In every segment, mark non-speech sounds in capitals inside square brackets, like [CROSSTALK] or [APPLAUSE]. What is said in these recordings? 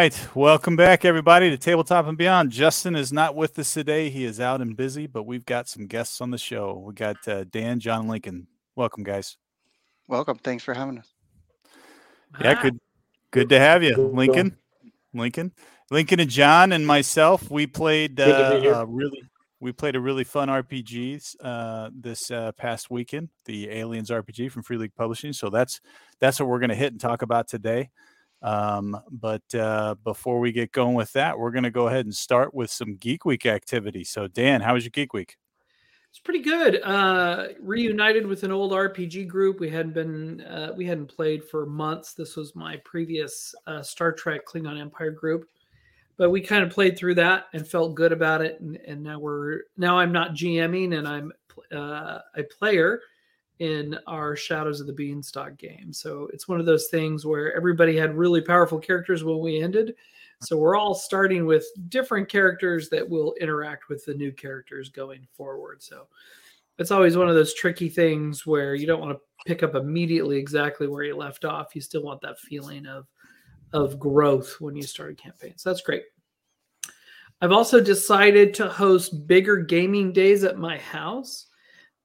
All right. Welcome back, everybody, to Tabletop and Beyond. Justin is not with us today. He is out and busy, but we've got some guests on the show. We got uh, Dan, John, Lincoln. Welcome, guys. Welcome. Thanks for having us. Yeah, good good to have you, Lincoln. Lincoln. Lincoln and John and myself, we played uh, uh, really we played a really fun RPGs uh, this uh, past weekend, the Aliens RPG from Free League Publishing. So that's that's what we're going to hit and talk about today. Um, but uh, before we get going with that, we're going to go ahead and start with some Geek Week activity. So, Dan, how was your Geek Week? It's pretty good. Uh, reunited with an old RPG group. We hadn't been uh, we hadn't played for months. This was my previous uh, Star Trek Klingon Empire group but we kind of played through that and felt good about it and, and now we're now i'm not gming and i'm uh, a player in our shadows of the beanstalk game so it's one of those things where everybody had really powerful characters when we ended so we're all starting with different characters that will interact with the new characters going forward so it's always one of those tricky things where you don't want to pick up immediately exactly where you left off you still want that feeling of of growth when you start a campaign. So that's great. I've also decided to host bigger gaming days at my house.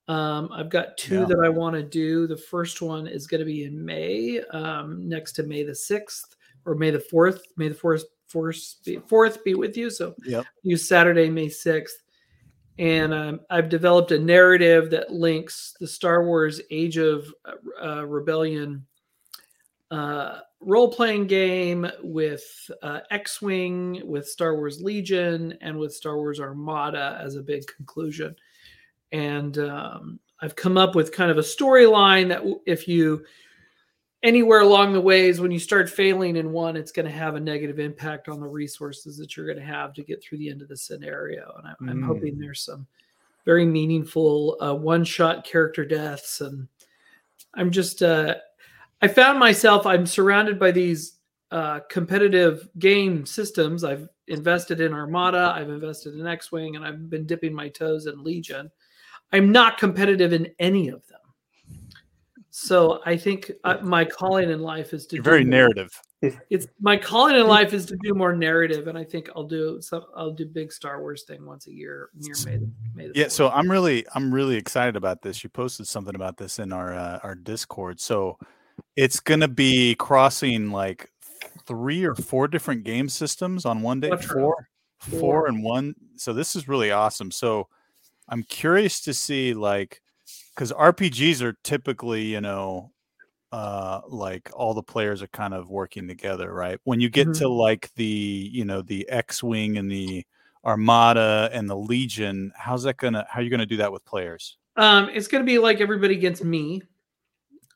Um, I've got two yeah. that I want to do. The first one is going to be in May, um, next to May the 6th or May the 4th. May the 4th, 4th, be, 4th be with you. So yep. use Saturday, May 6th. And um, I've developed a narrative that links the Star Wars Age of uh, Rebellion uh, role playing game with uh, X Wing, with Star Wars Legion, and with Star Wars Armada as a big conclusion. And um, I've come up with kind of a storyline that if you anywhere along the ways when you start failing in one it's going to have a negative impact on the resources that you're going to have to get through the end of the scenario and i'm, mm. I'm hoping there's some very meaningful uh, one shot character deaths and i'm just uh, I found myself, I'm surrounded by these uh, competitive game systems. I've invested in Armada, I've invested in X Wing, and I've been dipping my toes in Legion. I'm not competitive in any of them. So I think uh, my calling in life is to do very more. narrative. It's my calling in life is to do more narrative, and I think I'll do some. I'll do big Star Wars thing once a year near May. The, May the yeah, so I'm really I'm really excited about this. You posted something about this in our uh, our Discord. So it's gonna be crossing like three or four different game systems on one day. Four, four, four and one. So this is really awesome. So I'm curious to see like because RPGs are typically, you know, uh like all the players are kind of working together, right? When you get mm-hmm. to like the, you know, the X-wing and the Armada and the Legion, how's that gonna how are you gonna do that with players? Um, it's gonna be like everybody against me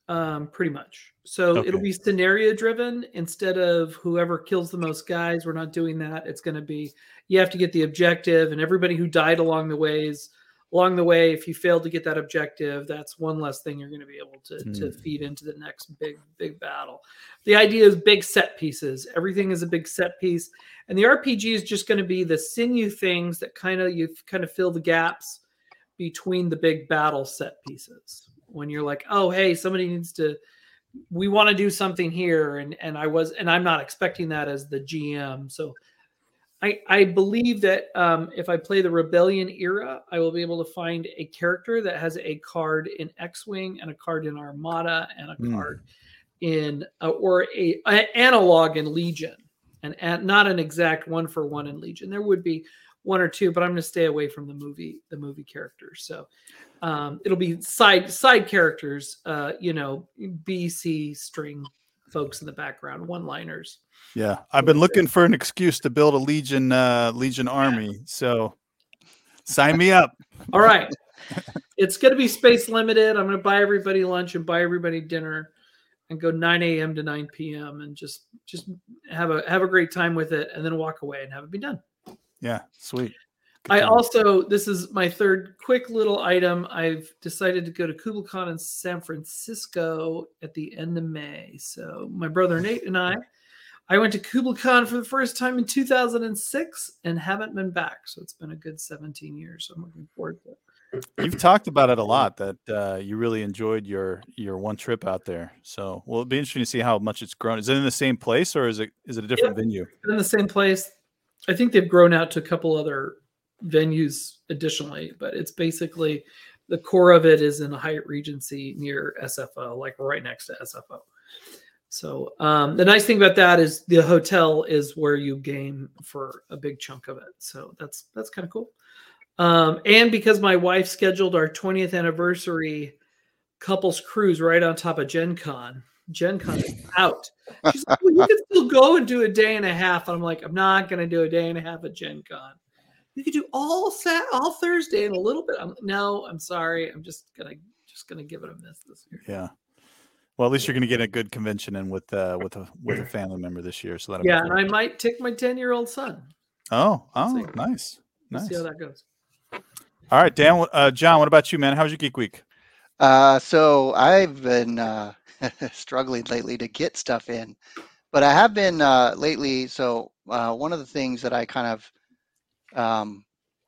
um, pretty much. So okay. it'll be scenario driven instead of whoever kills the most guys. We're not doing that. It's to be you have to get the objective, and everybody who died along the ways along the way. If you fail to get that objective, that's one less thing you're going to be able to mm. to hmm. feed into the next big big battle. The idea is big set pieces. Everything is a big set piece, and the RPG is just going to be the sinew things that kind of you kind of fill the gaps between the big battle set pieces when you're like, oh, hey, somebody needs to, we want to do something here, and and I was, and I'm not expecting that as the GM. So, I I believe that um, if I play the Rebellion era, I will be able to find a character that has a card in X-wing and a card in Armada and a mm. card in uh, or a, a, analog in Legion, and, and not an exact one for one in Legion. There would be one or two, but I'm going to stay away from the movie the movie characters. So um, it'll be side side characters, uh, you know, BC string folks in the background, one liners. Yeah, I've been looking for an excuse to build a Legion uh, Legion army, so sign me up. [LAUGHS] All right, it's going to be space limited. I'm going to buy everybody lunch and buy everybody dinner, and go 9 a.m. to 9 p.m. and just just have a have a great time with it, and then walk away and have it be done. Yeah, sweet. I also, this is my third quick little item. I've decided to go to KublaCon in San Francisco at the end of May. So my brother Nate and I, I went to KublaCon for the first time in 2006 and haven't been back. So it's been a good 17 years. So I'm looking forward to it. You've talked about it a lot that uh, you really enjoyed your your one trip out there. So, well, it'll be interesting to see how much it's grown. Is it in the same place or is it is it a different yep. venue? In the same place. I think they've grown out to a couple other venues additionally, but it's basically the core of it is in a Hyatt Regency near SFO, like right next to SFO. So um, the nice thing about that is the hotel is where you game for a big chunk of it. So that's that's kind of cool. Um, and because my wife scheduled our 20th anniversary couples cruise right on top of Gen Con, Gen Con is out. She's like, well, you can [LAUGHS] still go and do a day and a half. And I'm like, I'm not going to do a day and a half at Gen Con. You could do all Sat, all Thursday and a [LAUGHS] little bit. I'm, no, I'm sorry. I'm just gonna just gonna give it a miss this year. Yeah. Well, at least you're going to get a good convention in with uh, with a with a family member this year. So that yeah, and I might take my ten year old son. Oh, oh, see. nice, we'll nice. See how that goes. All right, Dan, uh, John, what about you, man? How's your geek week? Uh, so I've been uh, [LAUGHS] struggling lately to get stuff in, but I have been uh, lately. So uh, one of the things that I kind of um,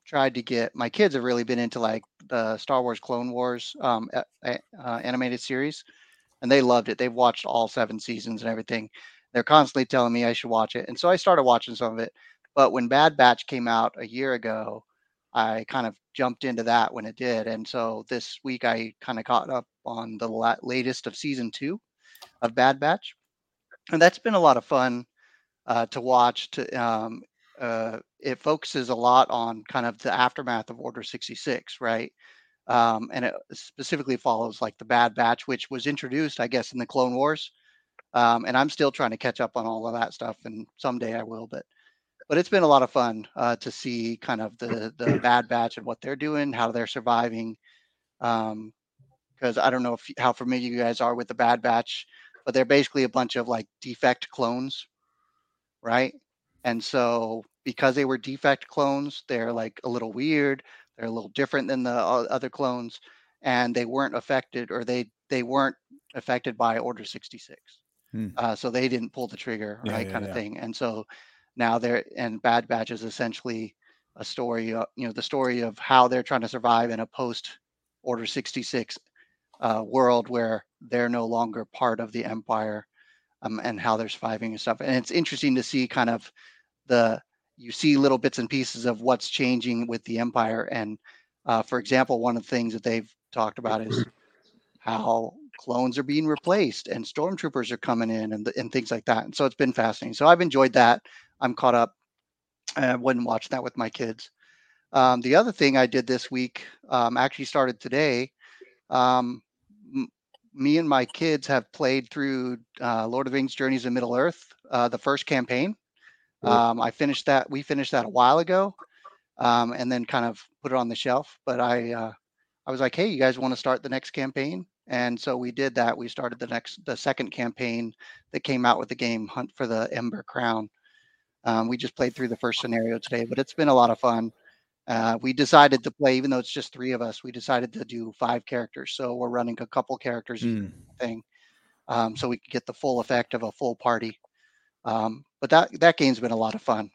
tried to get my kids have really been into like the Star Wars Clone Wars um, uh, animated series and they loved it. They've watched all seven seasons and everything. They're constantly telling me I should watch it. And so I started watching some of it. But when Bad Batch came out a year ago, I kind of jumped into that when it did. And so this week I kind of caught up on the la- latest of season two of Bad Batch. And that's been a lot of fun uh, to watch. To um, uh, It focuses a lot on kind of the aftermath of Order 66, right? um, and it specifically follows like the Bad Batch, which was introduced, I guess, in the Clone Wars. Um, and I'm still trying to catch up on all of that stuff, and someday I will. But but it's been a lot of fun uh, to see kind of the the Bad Batch and what they're doing, how they're surviving. Because um, I don't know if how familiar you guys are with the Bad Batch, but they're basically a bunch of like defect clones, right? And so because they were defect clones, they're like a little weird. They're a little different than the other clones, and they weren't affected, or they they weren't affected by Order 66. Hmm. Uh, so they didn't pull the trigger, yeah, right, yeah, kind yeah. of thing. And so now they're and Bad Batch is essentially a story, of, you know, the story of how they're trying to survive in a post Order 66 uh, world where they're no longer part of the Empire, um, and how they're surviving and stuff. And it's interesting to see kind of the you see little bits and pieces of what's changing with the empire. And uh, for example, one of the things that they've talked about is how clones are being replaced and stormtroopers are coming in and, and things like that. And so it's been fascinating. So I've enjoyed that. I'm caught up. I wouldn't watch that with my kids. Um, the other thing I did this week um, actually started today. Um, m- me and my kids have played through uh, Lord of the Rings: Journeys of Middle Earth, uh, the first campaign. Um, I finished that. We finished that a while ago, um, and then kind of put it on the shelf. But I, uh, I was like, hey, you guys want to start the next campaign? And so we did that. We started the next, the second campaign that came out with the game Hunt for the Ember Crown. Um, we just played through the first scenario today, but it's been a lot of fun. Uh, we decided to play, even though it's just three of us, we decided to do five characters. So we're running a couple characters mm. thing, um, so we could get the full effect of a full party. Um, but that that game's been a lot of fun.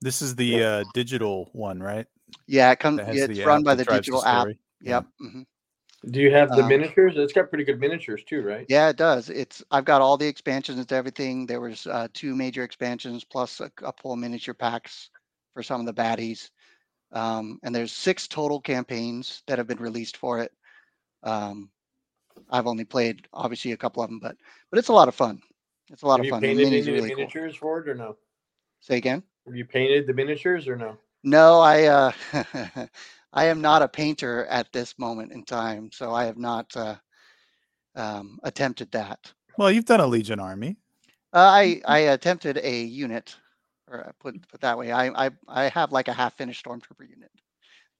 This is the uh, digital one, right? Yeah, it comes. Yeah, it's run by the digital the app. Yep. Mm-hmm. Do you have the um, miniatures? It's got pretty good miniatures too, right? Yeah, it does. It's I've got all the expansions and everything. There was uh, two major expansions plus a couple of miniature packs for some of the baddies. Um, and there's six total campaigns that have been released for it. Um, I've only played obviously a couple of them, but but it's a lot of fun. It's a lot Have of fun. You painted any really miniatures cool. for it or no? Say again. Have you painted the miniatures or no? No, I uh, [LAUGHS] I am not a painter at this moment in time, so I have not uh, um, attempted that. Well, you've done a Legion army. Uh, I I attempted a unit, or uh, put put that way. I I I have like a half finished stormtrooper unit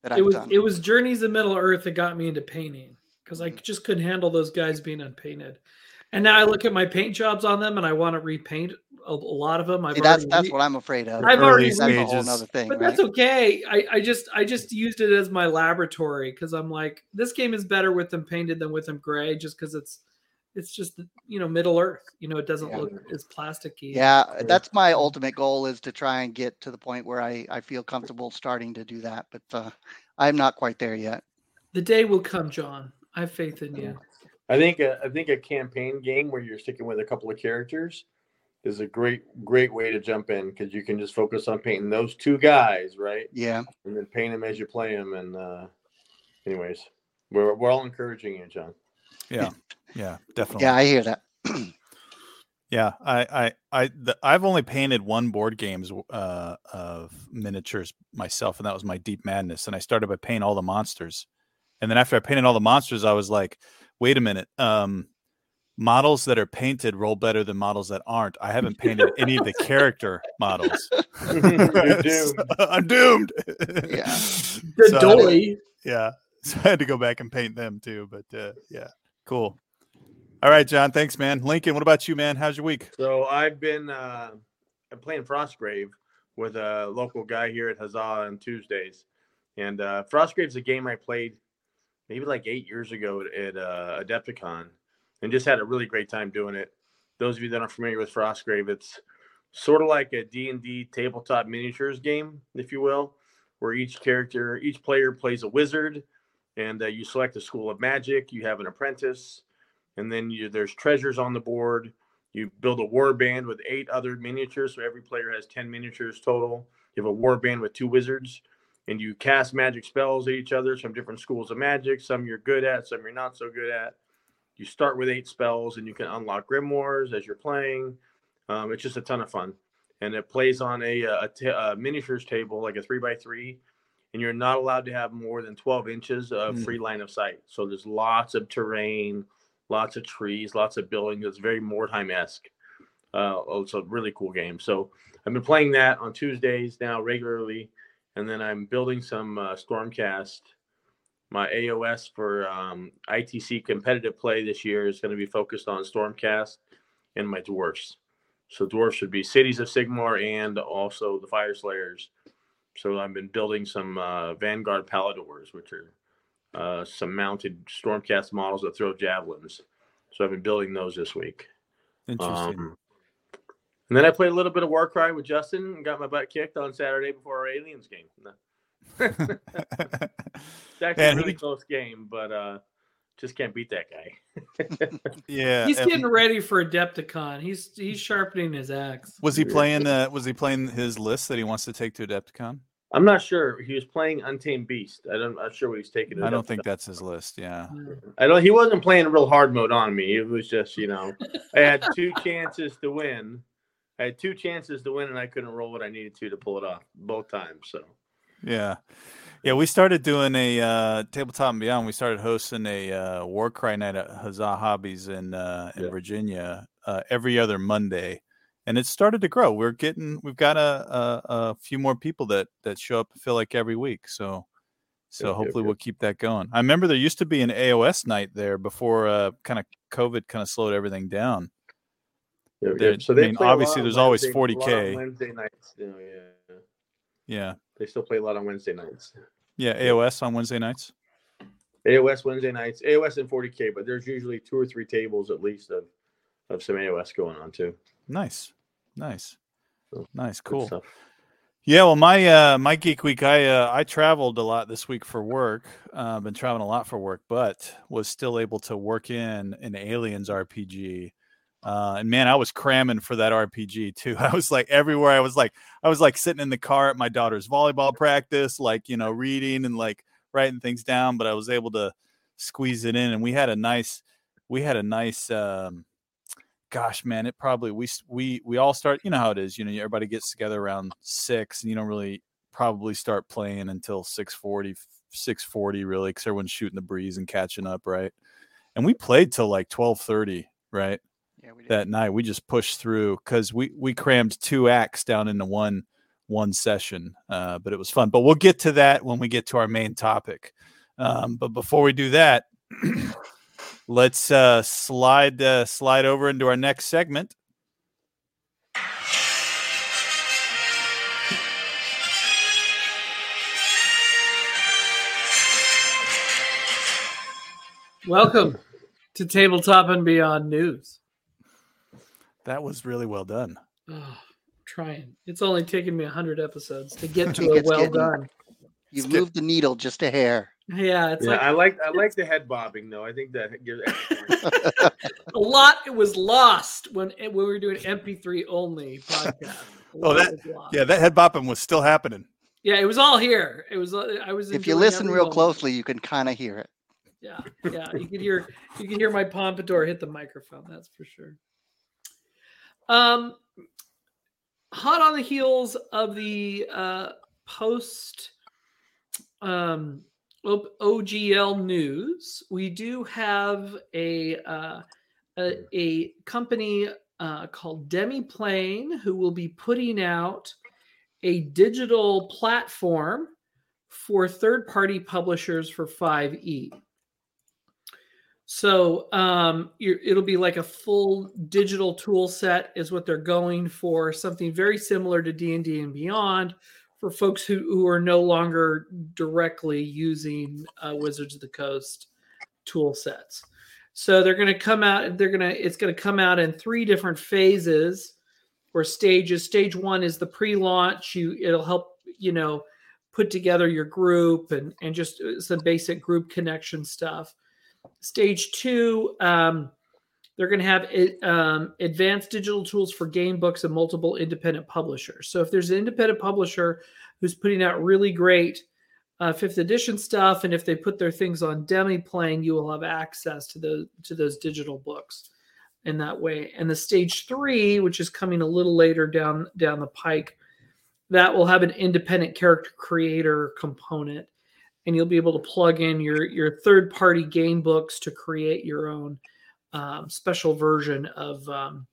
that I've it was done. it was Journeys of Middle Earth that got me into painting because I mm. just couldn't handle those guys being unpainted. And now I look at my paint jobs on them, and I want to repaint a, a lot of them. I've See, that's that's re- what I'm afraid of. I've already that's a whole other thing, but right? that's okay. I, I just I just used it as my laboratory because I'm like this game is better with them painted than with them gray, just because it's it's just you know Middle Earth. You know, it doesn't yeah. look as plasticky. Yeah, that's my ultimate goal is to try and get to the point where I I feel comfortable starting to do that, but uh, I'm not quite there yet. The day will come, John. I have faith in you. I think a, I think a campaign game where you're sticking with a couple of characters is a great great way to jump in because you can just focus on painting those two guys, right? Yeah. And then paint them as you play them. And uh, anyways, we're we're all encouraging you, John. Yeah, yeah, definitely. Yeah, I hear that. [CLEARS THROAT] yeah, I I I the, I've only painted one board games uh, of miniatures myself, and that was my Deep Madness. And I started by painting all the monsters, and then after I painted all the monsters, I was like, wait a minute, um, models that are painted roll better than models that aren't. I haven't painted any of the [LAUGHS] character models. [LAUGHS] [LAUGHS] doomed. I'm doomed. Yeah. The So- dolly. yeah. So I had to go back and paint them too. But uh, yeah, cool. All right, John. Thanks, man. Lincoln, what about you, man? How's your week? So I've been uh, I'm playing Frostgrave with a local guy here at Huzzah on Tuesdays, and uh, Frostgrave's a game I played maybe like eight years ago at uh, Adepticon, and just had a really great time doing it. Those of you that aren't familiar with Frostgrave, it's sort of like a D&D tabletop miniatures game, if you will, where each character, each player plays a wizard, and uh, you select a school of magic. You have an apprentice, and then you, there's treasures on the board. You build a war band with eight other miniatures, so every player has ten miniatures total. You have a war band with two wizards, and you cast magic spells at each other. Some different schools of magic. Some you're good at, some you're not so good at. You start with eight spells, and you can unlock grimoires as you're playing. Um, it's just a ton of fun, and it plays on a, a, miniatures table, like a three by three, and you're not allowed to have more than 12 inches of Mm. free line of sight. So there's lots of terrain, lots of trees, lots of buildings. It's very Mordheim esque. Uh, oh, it's a really cool game. So I've been playing that on Tuesdays now regularly, and then I'm building some uh, Stormcast. My AOS for um, ITC competitive play this year is going to be focused on Stormcast and my dwarfs. So dwarfs would be Cities of Sigmar and also the Fyreslayers. So I've been building some uh, Vanguard Palladors, which are uh, some mounted Stormcast models that throw javelins. So I've been building those this week. Interesting. Um, and then I played a little bit of Warcry with Justin and got my butt kicked on Saturday before our Aliens game. [LAUGHS] It's actually Man, a really he- close game, but uh, just can't beat that guy. [LAUGHS] yeah. He's and getting ready for Adepticon. He's he's sharpening his axe. was he playing? Uh, was he playing his list that he wants to take to Adepticon? I'm not sure. He was playing Untamed Beast. I don't, I'm not sure what he's taking. I don't think that's his list. Yeah. I don't. He wasn't playing real hard mode on me. It was just, you know, I had two chances to win. I had two chances to win, and I couldn't roll what I needed to to pull it off both times. So Yeah. Yeah, we started doing a uh, tabletop and beyond. We started hosting a uh, war cry night at Huzzah Hobbies in uh, in Yeah. Virginia uh, every other Monday, and it started to grow. We're getting we've got a, a, a few more people that that show up. I feel like every week. So so hopefully we'll keep that going. I remember there used to be an AOS night there before uh, kind of COVID kind of slowed everything down. Yeah, There- yeah. So I they mean, play obviously there's always a 40K. Wednesday nights. You know, yeah, Yeah, they still play a lot on Wednesday nights. yeah. AOS on Wednesday nights. AOS Wednesday nights, AOS and 40k, but there's usually two or three tables at least of of some AOS going on too. Nice, nice, So, nice, cool. stuff. Yeah, well, my uh, my geek week, I uh, I traveled a lot this week for work. Uh, been traveling a lot for work, but was still able to work in an Aliens RPG. Uh, and man, I was cramming for that RPG too. [LAUGHS] I was like everywhere. I was like, I was like sitting in the car at my daughter's volleyball practice, like you know, reading and like writing things down. But I was able to squeeze it in, and we had a nice, we had a nice. Um, gosh man it probably we we we all start you know how it is you know everybody gets together around six and you don't really probably start playing until 640 640 really because everyone's shooting the breeze and catching up right and we played till like 1230 right Yeah, we did. that night we just pushed through because we we crammed two acts down into one one session uh, but it was fun but we'll get to that when we get to our main topic um, but before we do that [CLEARS THROAT] let's uh, slide uh, slide over into our next segment Welcome to Tabletop and Beyond News. That was really well done Oh, trying. It's only taken me hundred episodes to [LAUGHS] get to a it's well getting- done. You've Skip. moved the needle just a hair. Yeah, it's Yeah, like I like I like the head bobbing though. I think that gives [LAUGHS] a lot it was lost when when we were doing MP3 only podcast. Oh, that- Yeah, that head bopping was still happening. yeah, it was all here. It was. uh, I was. if you listen real moment. closely, you can kind of hear it. Yeah, yeah. You can hear you can hear my pompadour hit the microphone. That's for sure. Um, hot on the heels of the uh, post um, OGL news, we do have a uh, a, a company uh, called Demiplane who will be putting out a digital platform for third-party publishers for 5e. So um, it'll be like a full digital tool set is what they're going for, something very similar to D&D and Beyond for folks who, who are no longer directly using uh, Wizards of the Coast tool sets. So they're going to come out, they're going to, it's going to come out in three different phases or stages. Stage one is the pre-launch. You, it'll help, you know, put together your group and, and just uh, some basic group connection stuff. Stage two, um, they're going to have it, um, advanced digital tools for game books and multiple independent publishers. So if there's an independent publisher who's putting out really great uh, fifth edition stuff, and if they put their things on Demiplane, you will have access to those to those digital books in that way. And the stage three, which is coming a little later down down the pike, that will have an independent character creator component and you'll be able to plug in your your third party game books to create your own um, special version of um,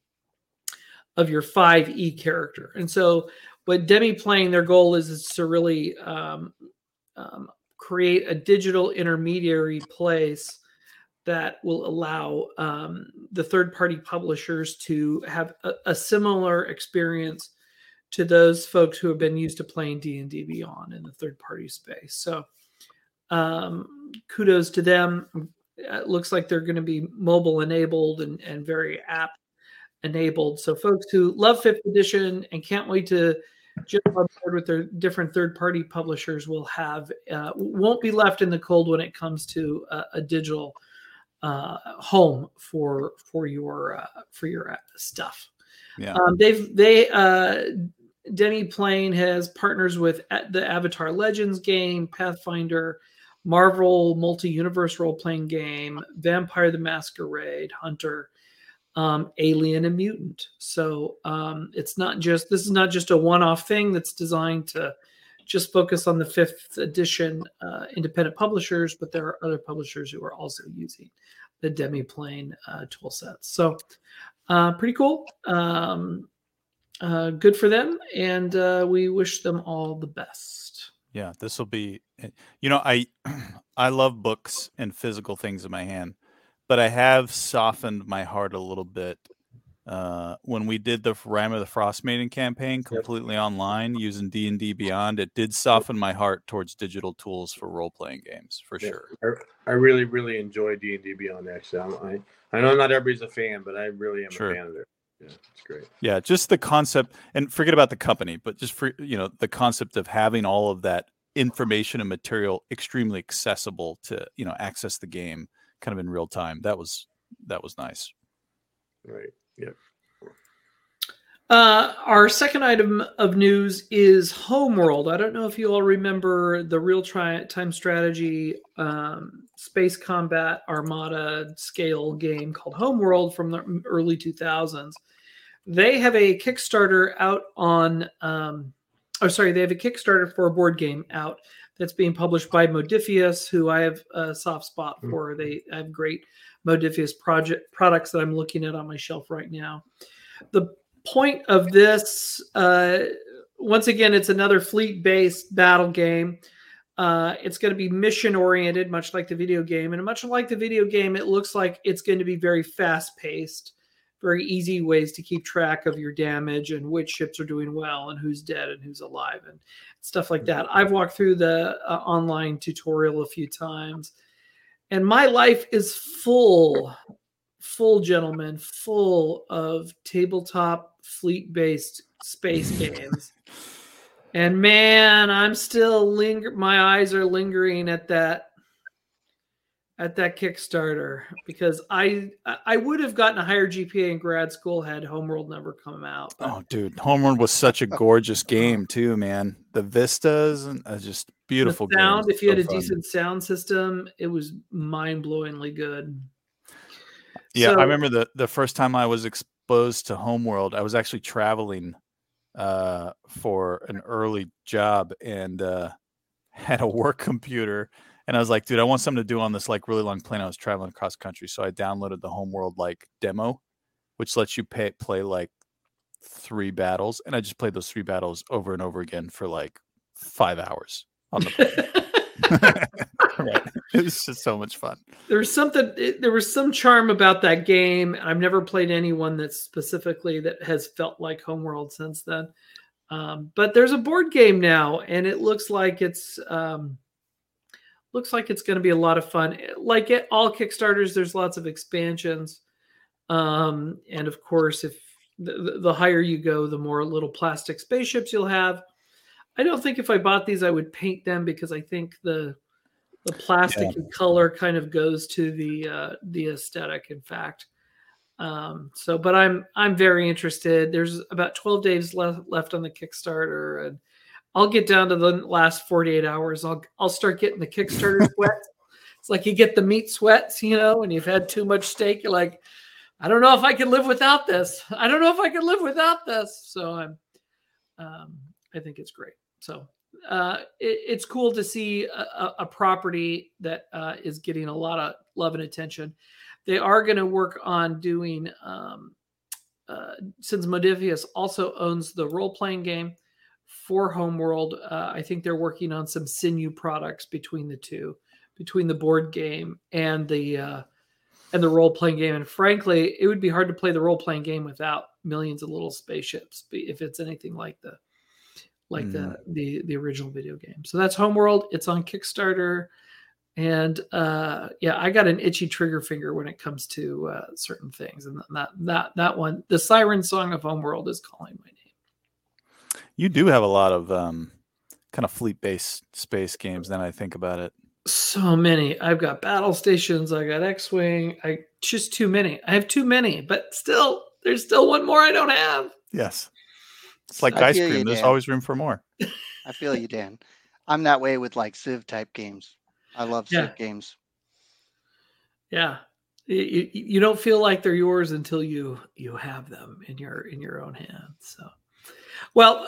of your 5e character. And so what Demiplane their goal is is to really um, um, create a digital intermediary place that will allow um, the third party publishers to have a, a similar experience to those folks who have been used to playing d&d beyond in the third party space. So um, kudos to them. It looks like they're going to be mobile enabled and, and very app enabled. So folks who love fifth edition and can't wait to jump on board with their different third party publishers will have uh, won't be left in the cold when it comes to a, a digital uh, home for for your uh, for your uh, stuff. Yeah. um, they've they uh, Demiplane has partners with the Avatar Legends game, Pathfinder, Marvel multi-universe role-playing game, Vampire the Masquerade, Hunter, um, Alien, and Mutant. So um, it's not just this is not just a one-off thing that's designed to just focus on the fifth edition uh, independent publishers, but there are other publishers who are also using the Demiplane uh, tool sets. So uh, pretty cool. Um, uh, good for them, and uh, we wish them all the best. Yeah, this will be. eh, You know, I [CLEARS THROAT] I love books and physical things in my hand, but I have softened my heart a little bit uh, when we did the Rime of the Frost Maiden campaign completely online using D and D Beyond. It did soften my heart towards digital tools for role playing games for Yeah. sure. I, I really really enjoy D and D Beyond. Actually, I'm, I I know not everybody's a fan, but I really am Sure. a fan of it. Yeah, it's great. Yeah, just the concept, and forget about the company, but just for you know the concept of having all of that information and material extremely accessible to you know access the game kind of in real time. That was that was nice. Right. Yeah. Uh, our second item of news is Homeworld. I don't know if you all remember the real tri- time strategy um, space combat armada scale game called Homeworld from the early 2000s. They have a Kickstarter out on, um, oh, sorry, they have a Kickstarter for a board game out that's being published by Modiphius, who I have a soft spot for. They have great Modiphius project products that I'm looking at on my shelf right now. The point of this uh, once again it's another fleet based battle game. Uh, it's going to be mission oriented much like the video game and much like the video game it looks like it's going to be very fast paced very easy ways to keep track of your damage and which ships are doing well and who's dead and who's alive and stuff like that. I've walked through the uh, online tutorial a few times and my life is full full gentlemen full of tabletop fleet based space [LAUGHS] games and man i'm still linger my eyes are lingering at that at that Kickstarter because I I would have gotten a higher GPA in grad school had Homeworld never come out. But... Oh, dude, Homeworld was such a gorgeous game too, man. The vistas and uh, just beautiful. The sound, if you so had a fun. decent sound system, it was mind blowingly good. Yeah, so, I remember the the first time I was exposed to Homeworld. I was actually traveling uh, for an early job and uh, [LAUGHS] had a work computer and I was like, dude, I want something to do on this like really long plane. I was traveling across country, so I downloaded the Homeworld like demo, which lets you pay, play like three battles, and I just played those three battles over and over again for like five hours on the plane. [LAUGHS] [LAUGHS] [LAUGHS] right. It was just so much fun. There was something. It, there was some charm about that game. I've never played anyone that specifically that has felt like Homeworld since then. Um, but there's a board game now, and it looks like it's. Um, looks like it's going to be a lot of fun. Like it, all Kickstarters, there's lots of expansions, um, and of course, if the, the higher you go, the more little plastic spaceships you'll have. I don't think if I bought these, I would paint them because I think the the plastic yeah. color kind of goes to the uh, the aesthetic. In fact, um, so but I'm I'm very interested. There's about 12 days left left on the Kickstarter, and I'll get down to the last 48 hours. I'll I'll start getting the Kickstarter [LAUGHS] sweat. It's like you get the meat sweats, you know, and you've had too much steak. You're like, I don't know if I can live without this. I don't know if I can live without this. So I'm, um, I think it's great. So uh, it, it's cool to see a, a property that uh, is getting a lot of love and attention. They are going to work on doing, um, uh, since Modiphius also owns the role playing game for Homeworld. Uh, I think they're working on some sinew products between the two, between the board game and the uh, and the role playing game. And frankly, it would be hard to play the role playing game without millions of little spaceships, if it's anything like the like mm. the the the original video game. So that's Homeworld. It's on Kickstarter. And uh, yeah, I got an itchy trigger finger when it comes to uh, certain things, and that that that one, the siren song of Homeworld, is calling my name. You do have a lot of um, kind of fleet based space games. Then I think about it. So many. I've got battle stations. I got X Wing. I just too many. I have too many, but still, there's still one more I don't have. Yes. It's like I ice cream. You, there's always room for more. [LAUGHS] I feel you, Dan. I'm that way with like Civ type games. I love Civ games. Yeah. You, you don't feel like they're yours until you you have them in your in your own hands. So well,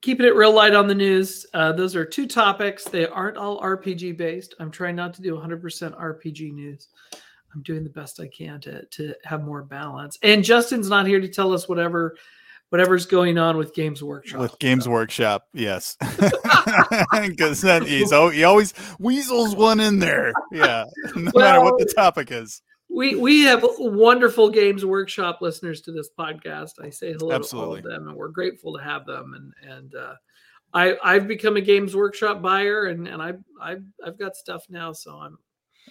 keeping it real light on the news. Uh, those are two topics. They aren't all RPG based. I'm trying not to do 100% RPG news. I'm doing the best I can to to have more balance. And Justin's not here to tell us whatever whatever's going on with Games Workshop. With Games so. Workshop, yes, [LAUGHS] [LAUGHS] because then he's oh he always weasels one in there. Yeah, [LAUGHS] no well, matter what the topic is we we have wonderful games workshop listeners to this podcast. I say hello Absolutely. to all of them, and we're grateful to have them. And and uh, I I've become a games workshop buyer, and and I I've I've got stuff now, so I'm.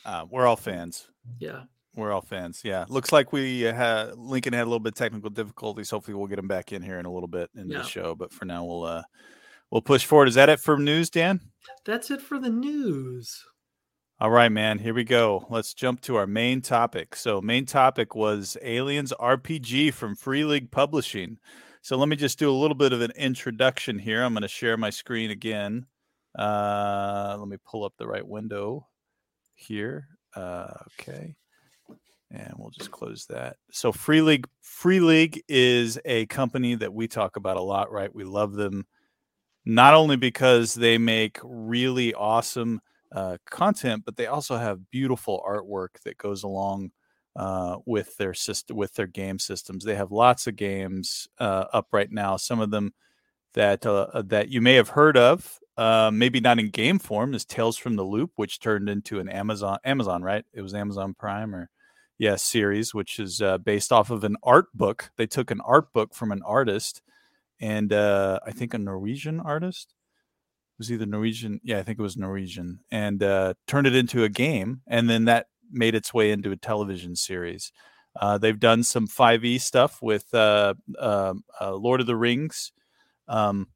Uh, we're all fans. Yeah. We're all fans. Yeah. Looks like we had Lincoln had a little bit of technical difficulties. Hopefully we'll get him back in here in a little bit in yeah. the show. But for now we'll uh we'll push forward. Is that it for news, Dan? That's it for the news. All right, man. Here we go. Let's jump to our main topic. So, main topic was Aliens RPG from Free League Publishing. So, let me just do a little bit of an introduction here. I'm going to share my screen again. Uh, let me pull up the right window here. Uh, okay, and we'll just close that. So, Free League Free League is a company that we talk about a lot, right? We love them not only because they make really awesome uh, content, but they also have beautiful artwork that goes along uh, with their system with their game systems. They have lots of games uh, up right now. Some of them that uh, uh, that you may have heard of, uh, maybe not in game form, is Tales from the Loop, which turned into an Amazon Amazon right? It was Amazon Prime or yeah series, which is based off of an art book. They took an art book from an artist, and I think a Norwegian artist was either Norwegian. Yeah, I think it was Norwegian, and uh, turned it into a game, and then that made its way into a television series. Uh, they've done some 5e stuff with uh, um, uh Lord of the Rings, um,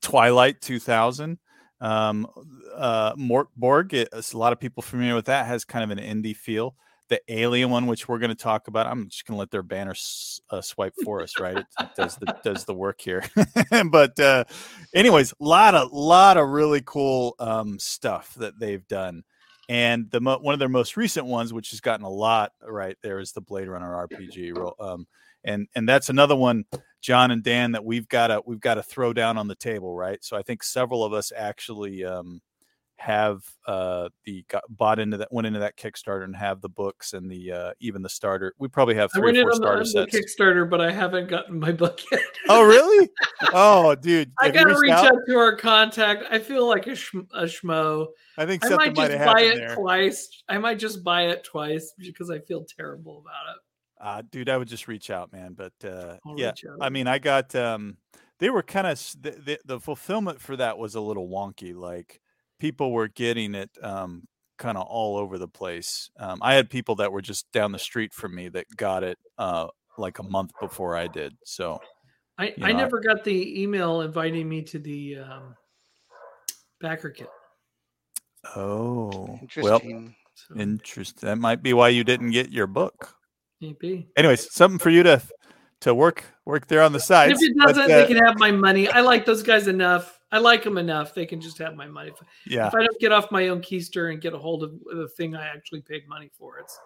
Twilight 2000. Um, uh, Mörk Borg, it, a lot of people familiar with that, has kind of an indie feel. The Alien one, which we're going to talk about, I'm just going to let their banner s- uh, swipe for us, right? It, does the does the work here. [LAUGHS] but uh, anyways, a lot of lot of really cool um, stuff that they've done. And the mo- one of their most recent ones, which has gotten a lot right there, is the Blade Runner RPG. Um, and and that's another one john and dan that we've got to we've got to throw down on the table right so i think several of us actually um, have uh, the got, bought into that went into that kickstarter and have the books and the uh, even the starter we probably have three or four starter sets kickstarter but i haven't gotten my [LAUGHS] book yet oh really oh dude i gotta reach out? out? to our contact i feel like a, sh- a schmo i think i might just buy it there. twice i might just buy it twice because i feel terrible about it uh, dude, I would just reach out, man. But uh, yeah, I mean, I got um, they were kind of the, the, the fulfillment for that was a little wonky. Like people were getting it um, kind of all over the place. Um, I had people that were just down the street from me that got it uh, like a month before I did. So I, I know, never got the email inviting me to the um, backer kit. Oh, well, so. interesting. That might be why you didn't get your book. Maybe. Anyways, something for you to to work work there on the side. If it doesn't, but, uh, they can have my money. I like those guys enough. I like them enough. They can just have my money. If, yeah. If I don't get off my own keister and get a hold of the thing I actually paid money for, it's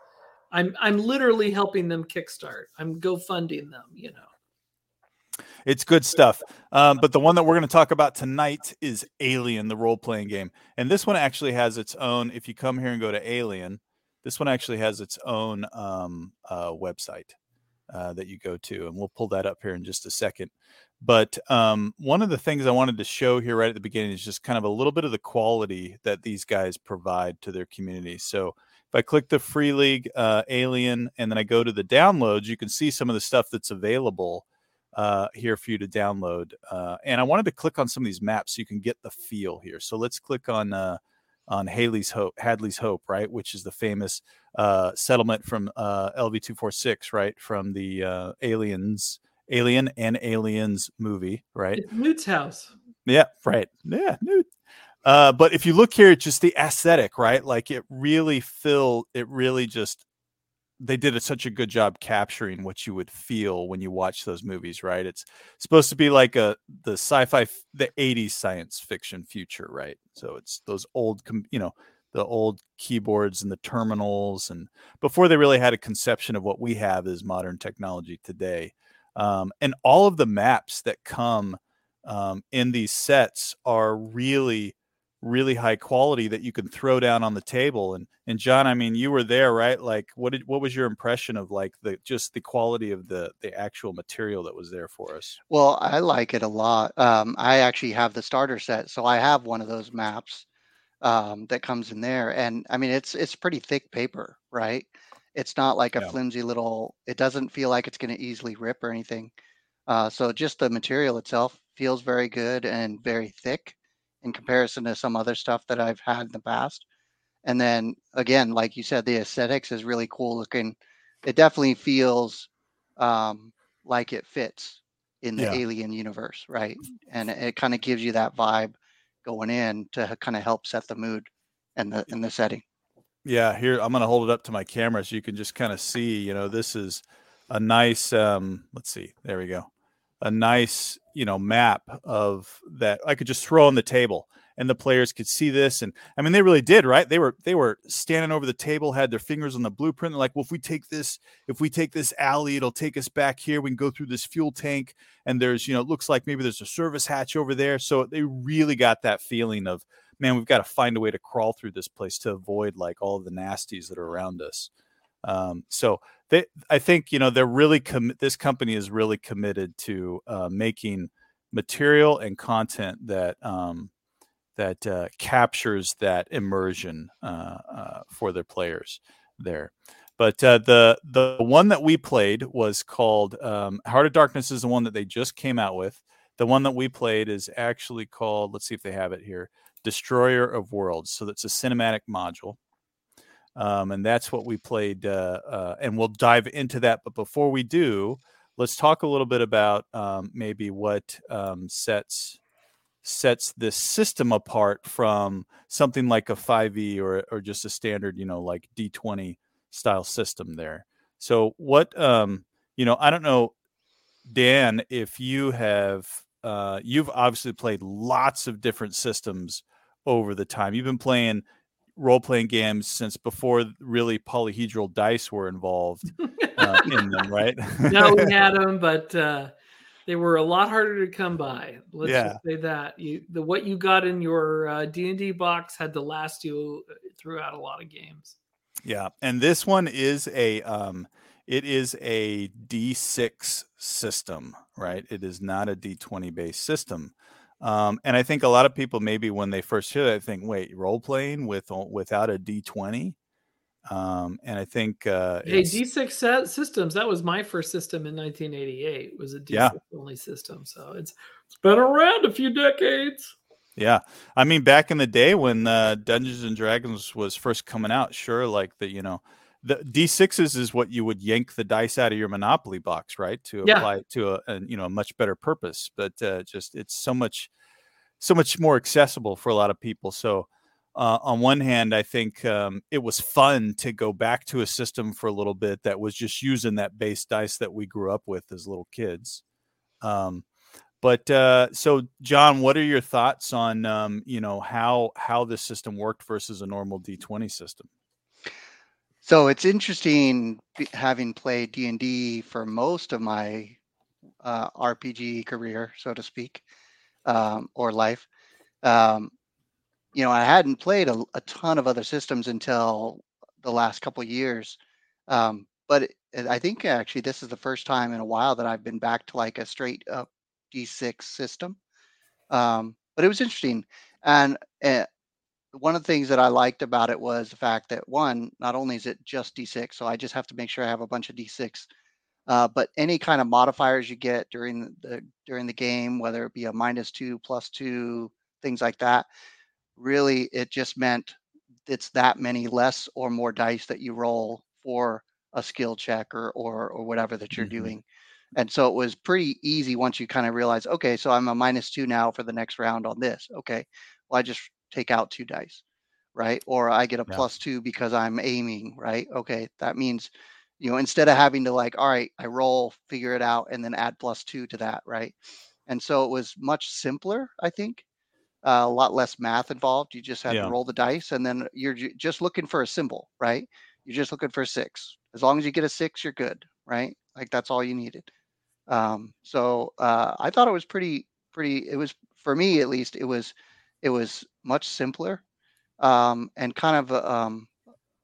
I'm I'm literally helping them kickstart. I'm GoFunding them. You know. It's good stuff. Um, but the one that we're going to talk about tonight is Alien, the role playing game. And this one actually has its own. If you come here and go to Alien, this one actually has its own um, uh, website uh, that you go to, and we'll pull that up here in just a second. But um, one of the things I wanted to show here right at the beginning is just kind of a little bit of the quality that these guys provide to their community. So if I click the Free League uh, Alien and then I go to the downloads, you can see some of the stuff that's available uh, here for you to download. Uh, and I wanted to click on some of these maps so you can get the feel here. So let's click on uh, on Haley's Hope, Hadley's Hope, right, which is the famous uh, settlement from uh, LV two four six, right, from the Aliens, Alien and Aliens movie, right? It's Newt's house. Yeah, right. Yeah, Newt. Uh, but if you look here, just the aesthetic, right? Like it really fill, it really just they did a, such a good job capturing what you would feel when you watch those movies, right? It's supposed to be like a the sci-fi, the '80s science fiction future, right? So it's those old, you know, the old keyboards and the terminals, and before they really had a conception of what we have as modern technology today, um, and all of the maps that come um, in these sets are really really high quality that you can throw down on the table and and John I mean you were there right? Like what did what was your impression of like the just the quality of the the actual material that was there for us? Well I like it a lot. Um, I actually have the starter set so I have one of those maps um, that comes in there and I mean it's it's pretty thick paper right it's not like a yeah. flimsy little it doesn't feel like it's going to easily rip or anything uh, so just the material itself feels very good and very thick in comparison to some other stuff that I've had in the past. And then again, like you said, the aesthetics is really cool looking. It definitely feels um, like it fits in the yeah. alien universe, right? And it, it kind of gives you that vibe going in to kind of help set the mood and the in the setting. Yeah, here I'm going to hold it up to my camera so you can just kind of see. You know, this is a nice. um Let's see. There we go a nice you know map of that I could just throw on the table and the players could see this and I mean they really did right they were they were standing over the table had their fingers on the blueprint They're like well if we take this if we take this alley it'll take us back here we can go through this fuel tank and there's you know it looks like maybe there's a service hatch over there so they really got that feeling of man we've got to find a way to crawl through this place to avoid like all of the nasties that are around us um, so they, I think you know they're really com- this company is really committed to uh, making material and content that um, that uh, captures that immersion uh, uh for their players there. But uh, the the one that we played was called um, Heart of Darkness is the one that they just came out with. The one that we played is actually called. Let's see if they have it here. Destroyer of Worlds. So that's a cinematic module. Um, and that's what we played. Uh, uh, and we'll dive into that. But before we do, let's talk a little bit about um, maybe what um, sets sets this system apart from something like a 5e or or just a standard, you know, like D20 style system there. So what um you know, I don't know Dan if you have uh you've obviously played lots of different systems over the time. You've been playing role playing games since before really polyhedral dice were involved uh, [LAUGHS] in them, right? no, we [LAUGHS] had them, but uh, they were a lot harder to come by. Let's yeah. just say that you the what you got in your uh, D and D box had to last you uh, throughout a lot of games. Yeah, and this one is a um, it is a D6 system, right? It is not a D20 based system. Um, and I think a lot of people maybe when they first hear that think, wait, role playing with without a D twenty. Um, and I think uh, hey, D six systems. That was my first system in 1988. Was a D six yeah. only system, so it's it's been around a few decades. Yeah, I mean, back in the day when uh, Dungeons and Dragons was first coming out, sure, like the you know the d6s is what you would yank the dice out of your monopoly box right? To yeah. apply it to a, a, you know a much better purpose but uh, just it's so much so much more accessible for a lot of people. So uh, on one hand i think um, it was fun to go back to a system for a little bit that was just using that base dice that we grew up with as little kids. Um, but uh, so john what are your thoughts on um, you know how how this system worked versus a normal d20 system so it's interesting having played D and D for most of my uh, RPG career, so to speak, um, or life. Um, you know, I hadn't played a, a, ton of other systems until the last couple years, um, but it, I think actually this is the first time in a while that I've been back to like a straight up D6 system. Um, but it was interesting, and uh, one of the things that I liked about it was the fact that one, not only is it just D6, so I just have to make sure I have a bunch of D6, uh, but any kind of modifiers you get during the during the game, whether it be a minus two, plus two, things like that, really it just meant it's that many less or more dice that you roll for a skill check or or, or whatever that you're mm-hmm. doing. And so it was pretty easy once you kind of realize, okay, so I'm a minus two now for the next round on this. Okay, well I just take out two dice, right? Or I get a yeah. plus two because I'm aiming, right? Okay, that means, you know, instead of having to like, all right, I roll, figure it out, and then add plus two to that, right? And so it was much simpler, I think. Uh, a lot less math involved. You just had yeah. to roll the dice, and then you're j- just looking for a symbol, right? You're just looking for a six. As long as you get a six, you're good, right? Like that's all you needed. Um, so uh, I thought it was pretty, pretty. It was for me at least. It was it was much simpler um, and kind of a, um,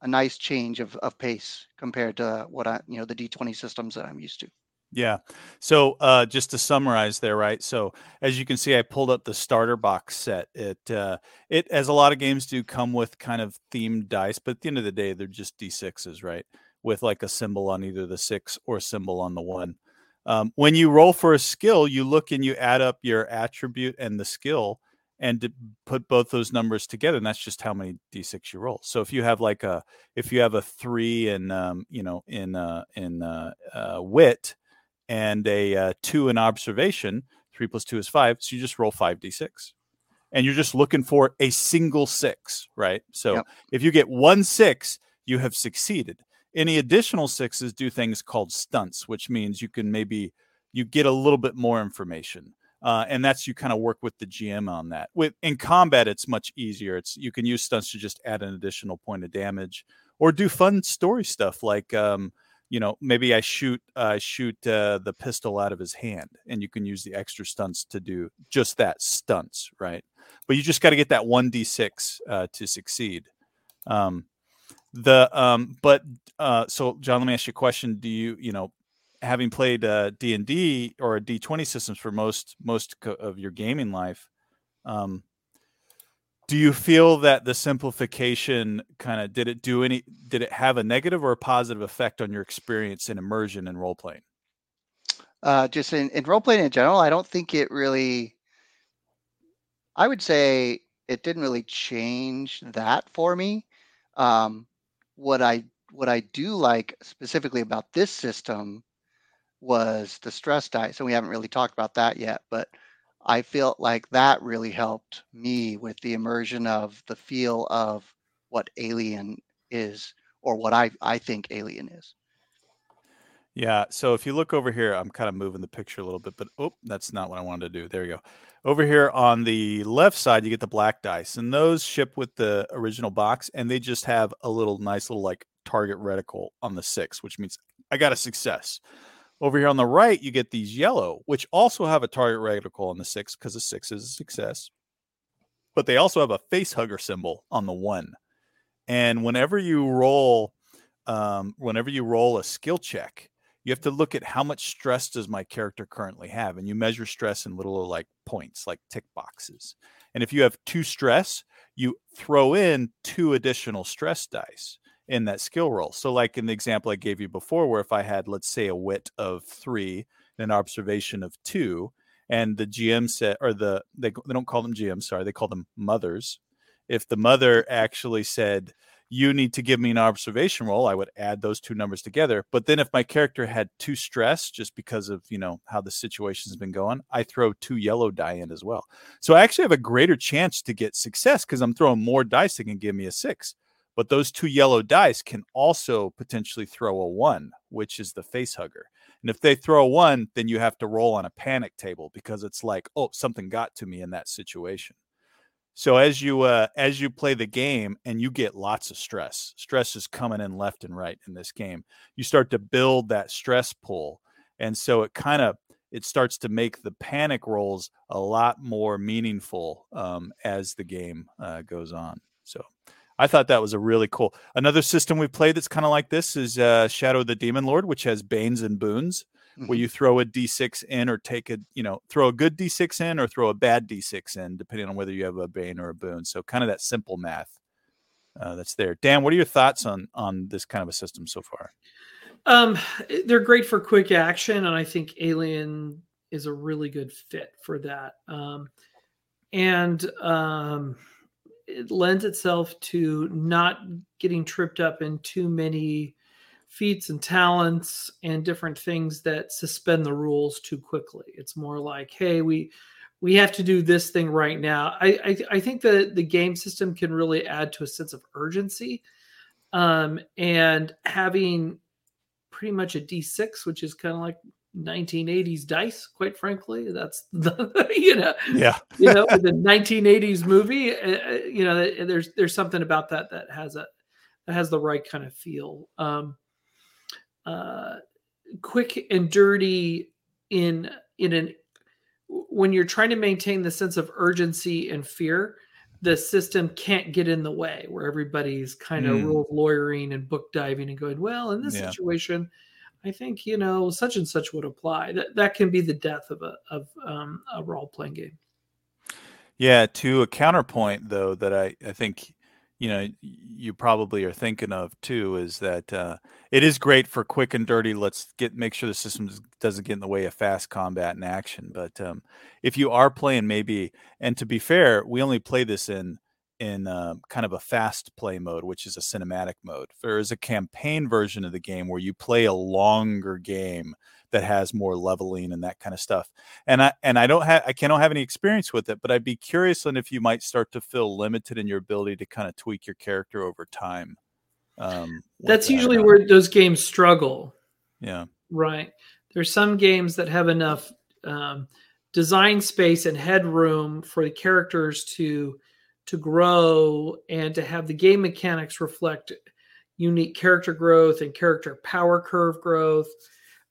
a nice change of, of pace compared to what I, you know, the D20 systems that I'm used to. Yeah. So uh, just to summarize there, right? So as you can see, I pulled up the starter box set. It uh, it as a lot of games do come with kind of themed dice, but at the end of the day, they're just d6s, right? With like a symbol on either the six or symbol on the one. Um, when you roll for a skill, you look and you add up your attribute and the skill, and to put both those numbers together and that's just how many d6 you roll. So if you have like a if you have a three in um, you know in uh, in uh, uh, wit and a uh, two in observation three plus two is five so you just roll five d6 and you're just looking for a single six right? So yep. if you get one six you have succeeded. Any additional sixes do things called stunts which means you can maybe you get a little bit more information uh, and that's you kind of work with the GM on that. With in combat, it's much easier. It's you can use stunts to just add an additional point of damage, or do fun story stuff like um, you know maybe I shoot uh, shoot uh, the pistol out of his hand, and you can use the extra stunts to do just that stunts, right? But you just got to get that one d six uh, to succeed. Um, the um, but uh, so John, let me ask you a question. Do you you know having played uh, D and D or D twenty systems for most most of your gaming life, um, do you feel that the simplification kind of did it do any did it have a negative or a positive effect on your experience in immersion and role playing? Uh, just in, in role playing in general, I don't think it really. I would say it didn't really change that for me. Um, what I what I do like specifically about this system was the stress dice, and we haven't really talked about that yet. But I felt like that really helped me with the immersion of the feel of what Alien is or what I, I think Alien is. Yeah. So if you look over here, I'm kind of moving the picture a little bit, but oh, that's not what I wanted to do. There you go. Over here on the left side, you get the black dice, and those ship with the original box, and they just have a little nice little like target reticle on the six, which means I got a success. Over here on the right, you get these yellow, which also have a target reticle on the six because the six is a success. But they also have a face hugger symbol on the one. And whenever you roll, um, whenever you roll a skill check, you have to look at how much stress does my character currently have and you measure stress in little like points like tick boxes and if you have two stress you throw in two additional stress dice in that skill roll so like in the example i gave you before where if i had let's say a wit of three and an observation of two and the gm said or the they, they don't call them gm sorry they call them mothers. If the mother actually said you need to give me an observation roll i would add those two numbers together. But then if my character had two stress just because of you know how the situation's been going i throw two yellow die in as well. So i actually have a greater chance to get success because i'm throwing more dice that can give me a six but those two yellow dice can also potentially throw a one which is the face hugger and if they throw a one then you have to roll on a panic table because it's like oh something got to me in that situation so as you uh, as you play the game and you get lots of stress, stress is coming in left and right in this game. You start to build that stress pool, and so it kind of it starts to make the panic rolls a lot more meaningful um, as the game uh, goes on. So I thought that was a really cool. Another system we played that's kind of like this is uh, Shadow of the Demon Lord, which has banes and boons mm-hmm. where you throw a d6 in or take a you know throw a good d6 in or throw a bad d6 in depending on whether you have a bane or a boon so kind of that simple math uh, that's there dan what are your thoughts on on this kind of a system so far um they're great for quick action and i think alien is a really good fit for that um and um it lends itself to not getting tripped up in too many feats and talents and different things that suspend the rules too quickly. It's more like, hey, we we have to do this thing right now. I I, I think that the game system can really add to a sense of urgency, um, and having pretty much a D6, which is kind of like 1980s dice quite frankly that's the [LAUGHS] you know yeah [LAUGHS] you know the 1980s movie uh, uh, you know there's there's something about that that has a that has the right kind of feel um uh, quick and dirty in in an when you're trying to maintain the sense of urgency and fear the system can't get in the way where everybody's kind of mm. lawyering and book diving and going well in this yeah. situation i think you know such and such would apply. That that can be the death of a of um, a role playing game. Yeah to a counterpoint though that i i think you know you probably are thinking of too is that uh, it is great for quick and dirty let's get make sure the system doesn't get in the way of fast combat and action. But um, if you are playing maybe and to be fair we only play this in in uh, kind of a fast play mode which is a cinematic mode there is a campaign version of the game where you play a longer game that has more leveling and that kind of stuff. And I and I don't have I cannot have any experience with it, but I'd be curious on if you might start to feel limited in your ability to kind of tweak your character over time. Um, That's that. usually where those games struggle. Yeah. Right. There's some games that have enough um, design space and headroom for the characters to to grow and to have the game mechanics reflect unique character growth and character power curve growth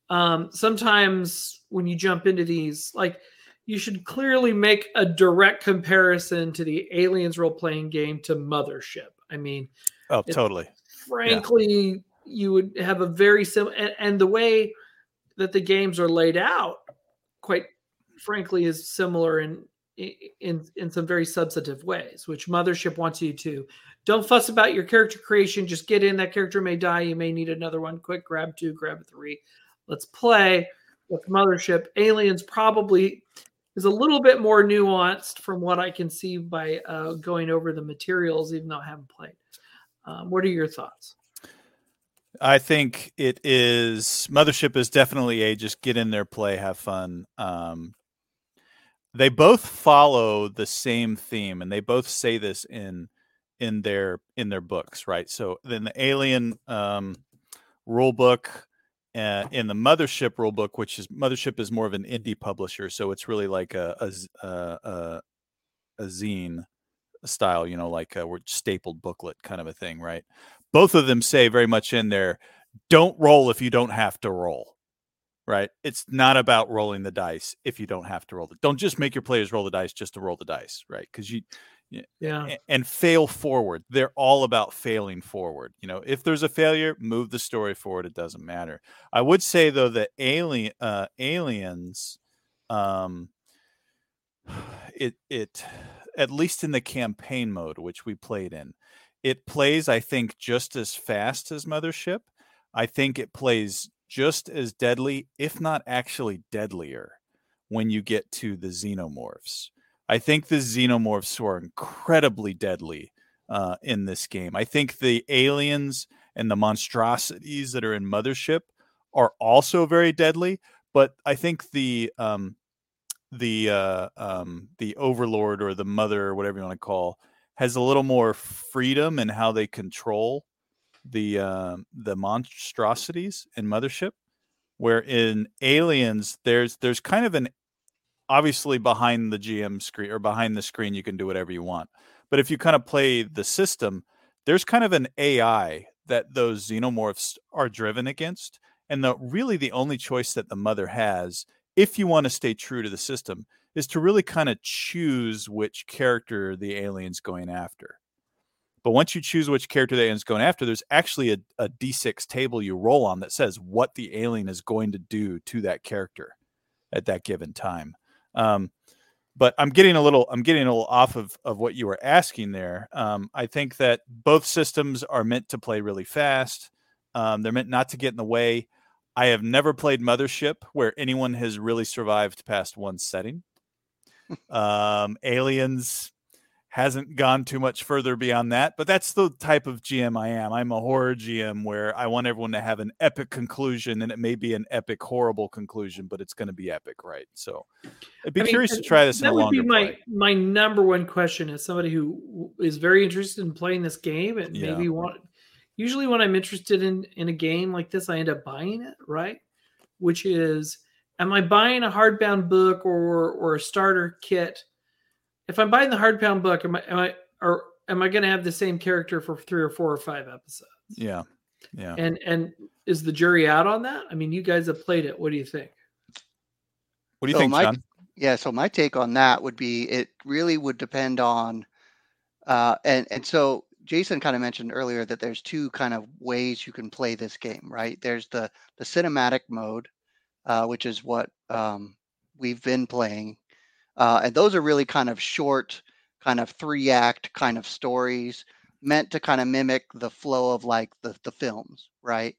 um, sometimes when you jump into these, like you should clearly make a direct comparison to the Aliens role playing game to Mothership. I mean, oh, totally. Frankly, yeah. you would have a very similar, and, and the way that the games are laid out, quite frankly, is similar in in in some very substantive ways. Which Mothership wants you to don't fuss about your character creation. Just get in. That character may die. You may need another one. Quick, grab two, grab three. Let's play with Mothership. Aliens probably is a little bit more nuanced from what I can see by uh, going over the materials, even though I haven't played. Um, what are your thoughts? I think it is Mothership is definitely a just get in there, play, have fun. Um, they both follow the same theme, and they both say this in in their in their books, right? So then the Alien um, rule book. Uh, in the mothership rule book, which is mothership is more of an indie publisher, so it's really like a a, a, a zine style, you know, like a stapled booklet kind of a thing, right? Both of them say very much in there, don't roll if you don't have to roll right? It's not about rolling the dice if you don't have to roll it. Don't just make your players roll the dice just to roll the dice, right? Because you, yeah, and fail forward. They're all about failing forward. You know, if there's a failure, move the story forward. It doesn't matter. I would say though that alien uh, aliens, um, [SIGHS] it it at least in the campaign mode which we played in, it plays I think just as fast as Mothership. I think it plays just as deadly, if not actually deadlier, when you get to the xenomorphs. I think the xenomorphs are incredibly deadly uh, in this game. I think the aliens and the monstrosities that are in Mothership are also very deadly, but I think the um, the uh, um, the Overlord or the Mother or whatever you want to call has a little more freedom in how they control the uh, the monstrosities in Mothership, where in Aliens there's there's kind of an obviously behind the GM screen or behind the screen you can do whatever you want, but if you kind of play the system, there's kind of an AI that those xenomorphs are driven against, and the really the only choice that the mother has, if you want to stay true to the system, is to really kind of choose which character the alien's going after. But once you choose which character the alien's going after, there's actually a a d6 table you roll on that says what the alien is going to do to that character at that given time. Um, but I'm getting a little I'm getting a little off of of what you were asking there. Um, I think that both systems are meant to play really fast. Um, they're meant not to get in the way. I have never played Mothership where anyone has really survived past one setting. [LAUGHS] um, aliens hasn't gone too much further beyond that, but that's the type of GM I am. I'm a horror GM where I want everyone to have an epic conclusion, and it may be an epic, horrible conclusion, but it's going to be epic, right? So, I'd be I curious mean, to try this. That would be my play. my number one question as somebody who is very interested in playing this game and yeah. maybe want. Usually, when I'm interested in in a game like this, I end up buying it, right? Which is, am I buying a hardbound book or or a starter kit? If I'm buying the hardbound book, am I am I or am I going to have the same character for three or four or five episodes? Yeah, yeah. And and is the jury out on that? I mean, you guys have played it. What do you think? What do you so think, my, John? Yeah, so my take on that would be it really would depend on, uh, and and so Jason kind of mentioned earlier that there's two kind of ways you can play this game, right? There's the the cinematic mode, uh, which is what um, we've been playing uh, and those are really kind of short, kind of three act kind of stories meant to kind of mimic the flow of like the, the films, right?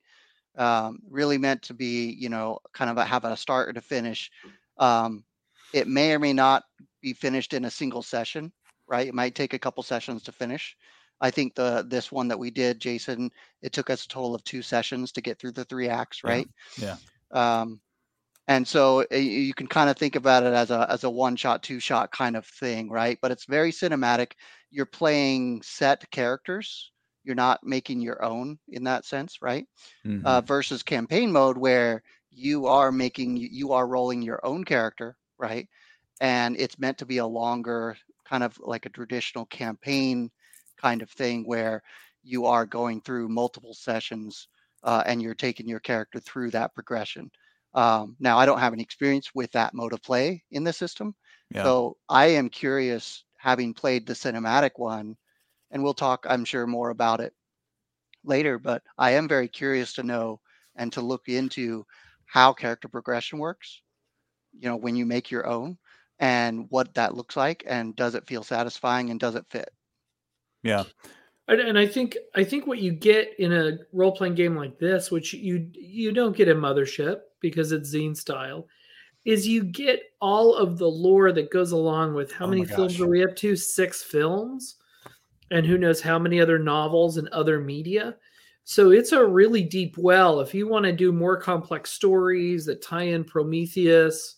Um, really meant to be, you know, kind of a, have a start and a finish. Um, it may or may not be finished in a single session, right? It might take a couple sessions to finish. I think the this one that we did, Jason, it took us a total of two sessions to get through the three acts, right? Yeah. yeah. Um, and so eh, you can kind of think about it as a as a one shot two shot kind of thing right? But it's very cinematic. You're playing set characters. You're not making your own in that sense right? Mm-hmm. uh, versus campaign mode where you are making you are rolling your own character right? And it's meant to be a longer kind of like a traditional campaign kind of thing where you are going through multiple sessions uh, and you're taking your character through that progression um, now, I don't have any experience with that mode of play in the system. Yeah. So I am curious, having played the cinematic one, and we'll talk, I'm sure, more about it later, but I am very curious to know and to look into how character progression works, you know, when you make your own and what that looks like and does it feel satisfying and does it fit? Yeah. And I think I think what you get in a role playing game like this, which you you don't get in Mothership because it's zine style, is you get all of the lore that goes along with how oh many films are we up to? Six films, and who knows how many other novels and other media. So it's a really deep well. If you want to do more complex stories that tie in Prometheus,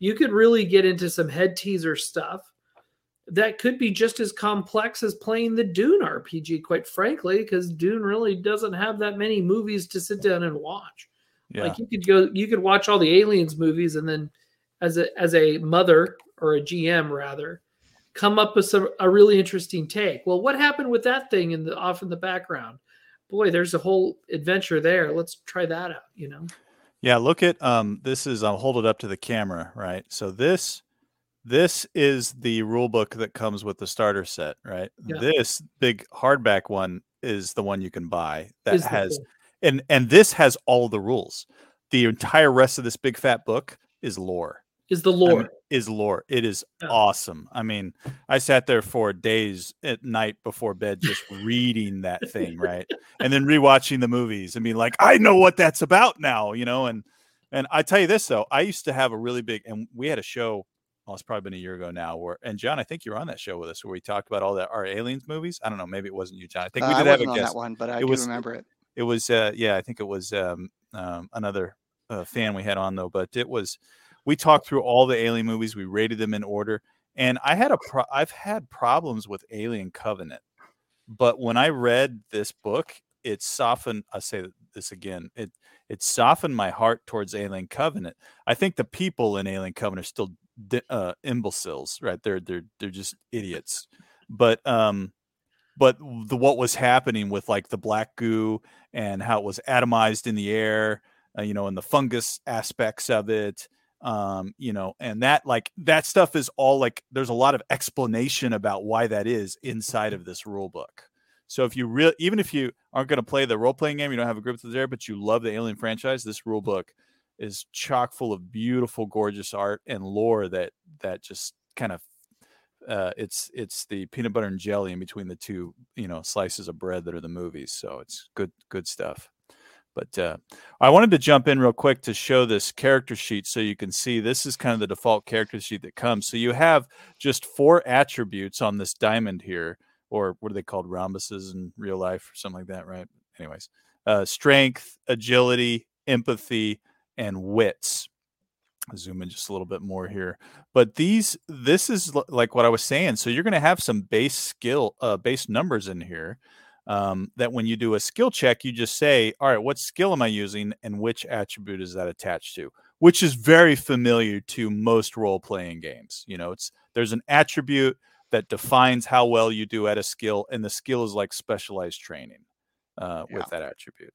you could really get into some head teaser stuff that could be just as complex as playing the Dune RPG, quite frankly, because Dune really doesn't have that many movies to sit down and watch. Yeah. Like you could go, you could watch all the Aliens movies, and then as a as a mother or a GM rather, come up with some a really interesting take. Well, what happened with that thing in the off in the background? Boy, there's a whole adventure there. Let's try that out. You know. Yeah, look at um. This is I'll hold it up to the camera, right? So this this is the rule book that comes with the starter set, right? Yeah. This big hardback one is the one you can buy that is has and and this has all the rules. The entire rest of this big fat book is lore. Is the lore. I mean, is lore. It is yeah. awesome. I mean, I sat there for days at night before bed just reading that thing, right? And then rewatching the movies and being like, I know what that's about now, you know, and and I tell you this though, I used to have a really big and we had a show well, it's probably been a year ago now. Where and John, I think you were on that show with us where we talked about all that our aliens movies. I don't know, maybe it wasn't you, John. I think we uh, did have a guest. that one, but I it do was, remember it. It was, uh, yeah, I think it was um, um, another uh, fan we had on though. But it was, we talked through all the alien movies. We rated them in order, and I had a, pro- I've had problems with Alien Covenant, but when I read this book, it softened. I say this again. It it softened my heart towards Alien Covenant. I think the people in Alien Covenant are still uh, imbeciles, right? They're they're they're just idiots. But um, but the what was happening with like the black goo and how it was atomized in the air, uh, you know, and the fungus aspects of it, um, you know, and that like that stuff is all like there's a lot of explanation about why that is inside of this rule book. So if you really, even if you aren't going to play the role playing game, you don't have a group that's there, but you love the Alien franchise, this rule book is chock full of beautiful, gorgeous art and lore that that just kind of uh, it's it's the peanut butter and jelly in between the two you know slices of bread that are the movies. So it's good good stuff. But uh, I wanted to jump in real quick to show this character sheet so you can see this is kind of the default character sheet that comes. So you have just four attributes on this diamond here, or what are they called? Rhombuses in real life or something like that, right? Anyways, uh, strength, agility, empathy, and wits. Zoom in just a little bit more here. But these, this is like what I was saying. So you're going to have some base skill, uh, base numbers in here. Um, that when you do a skill check, you just say, all right, what skill am I using and which attribute is that attached to? Which is very familiar to most role playing games. You know, it's there's an attribute that defines how well you do at a skill, and the skill is like specialized training uh, yeah. with that attribute.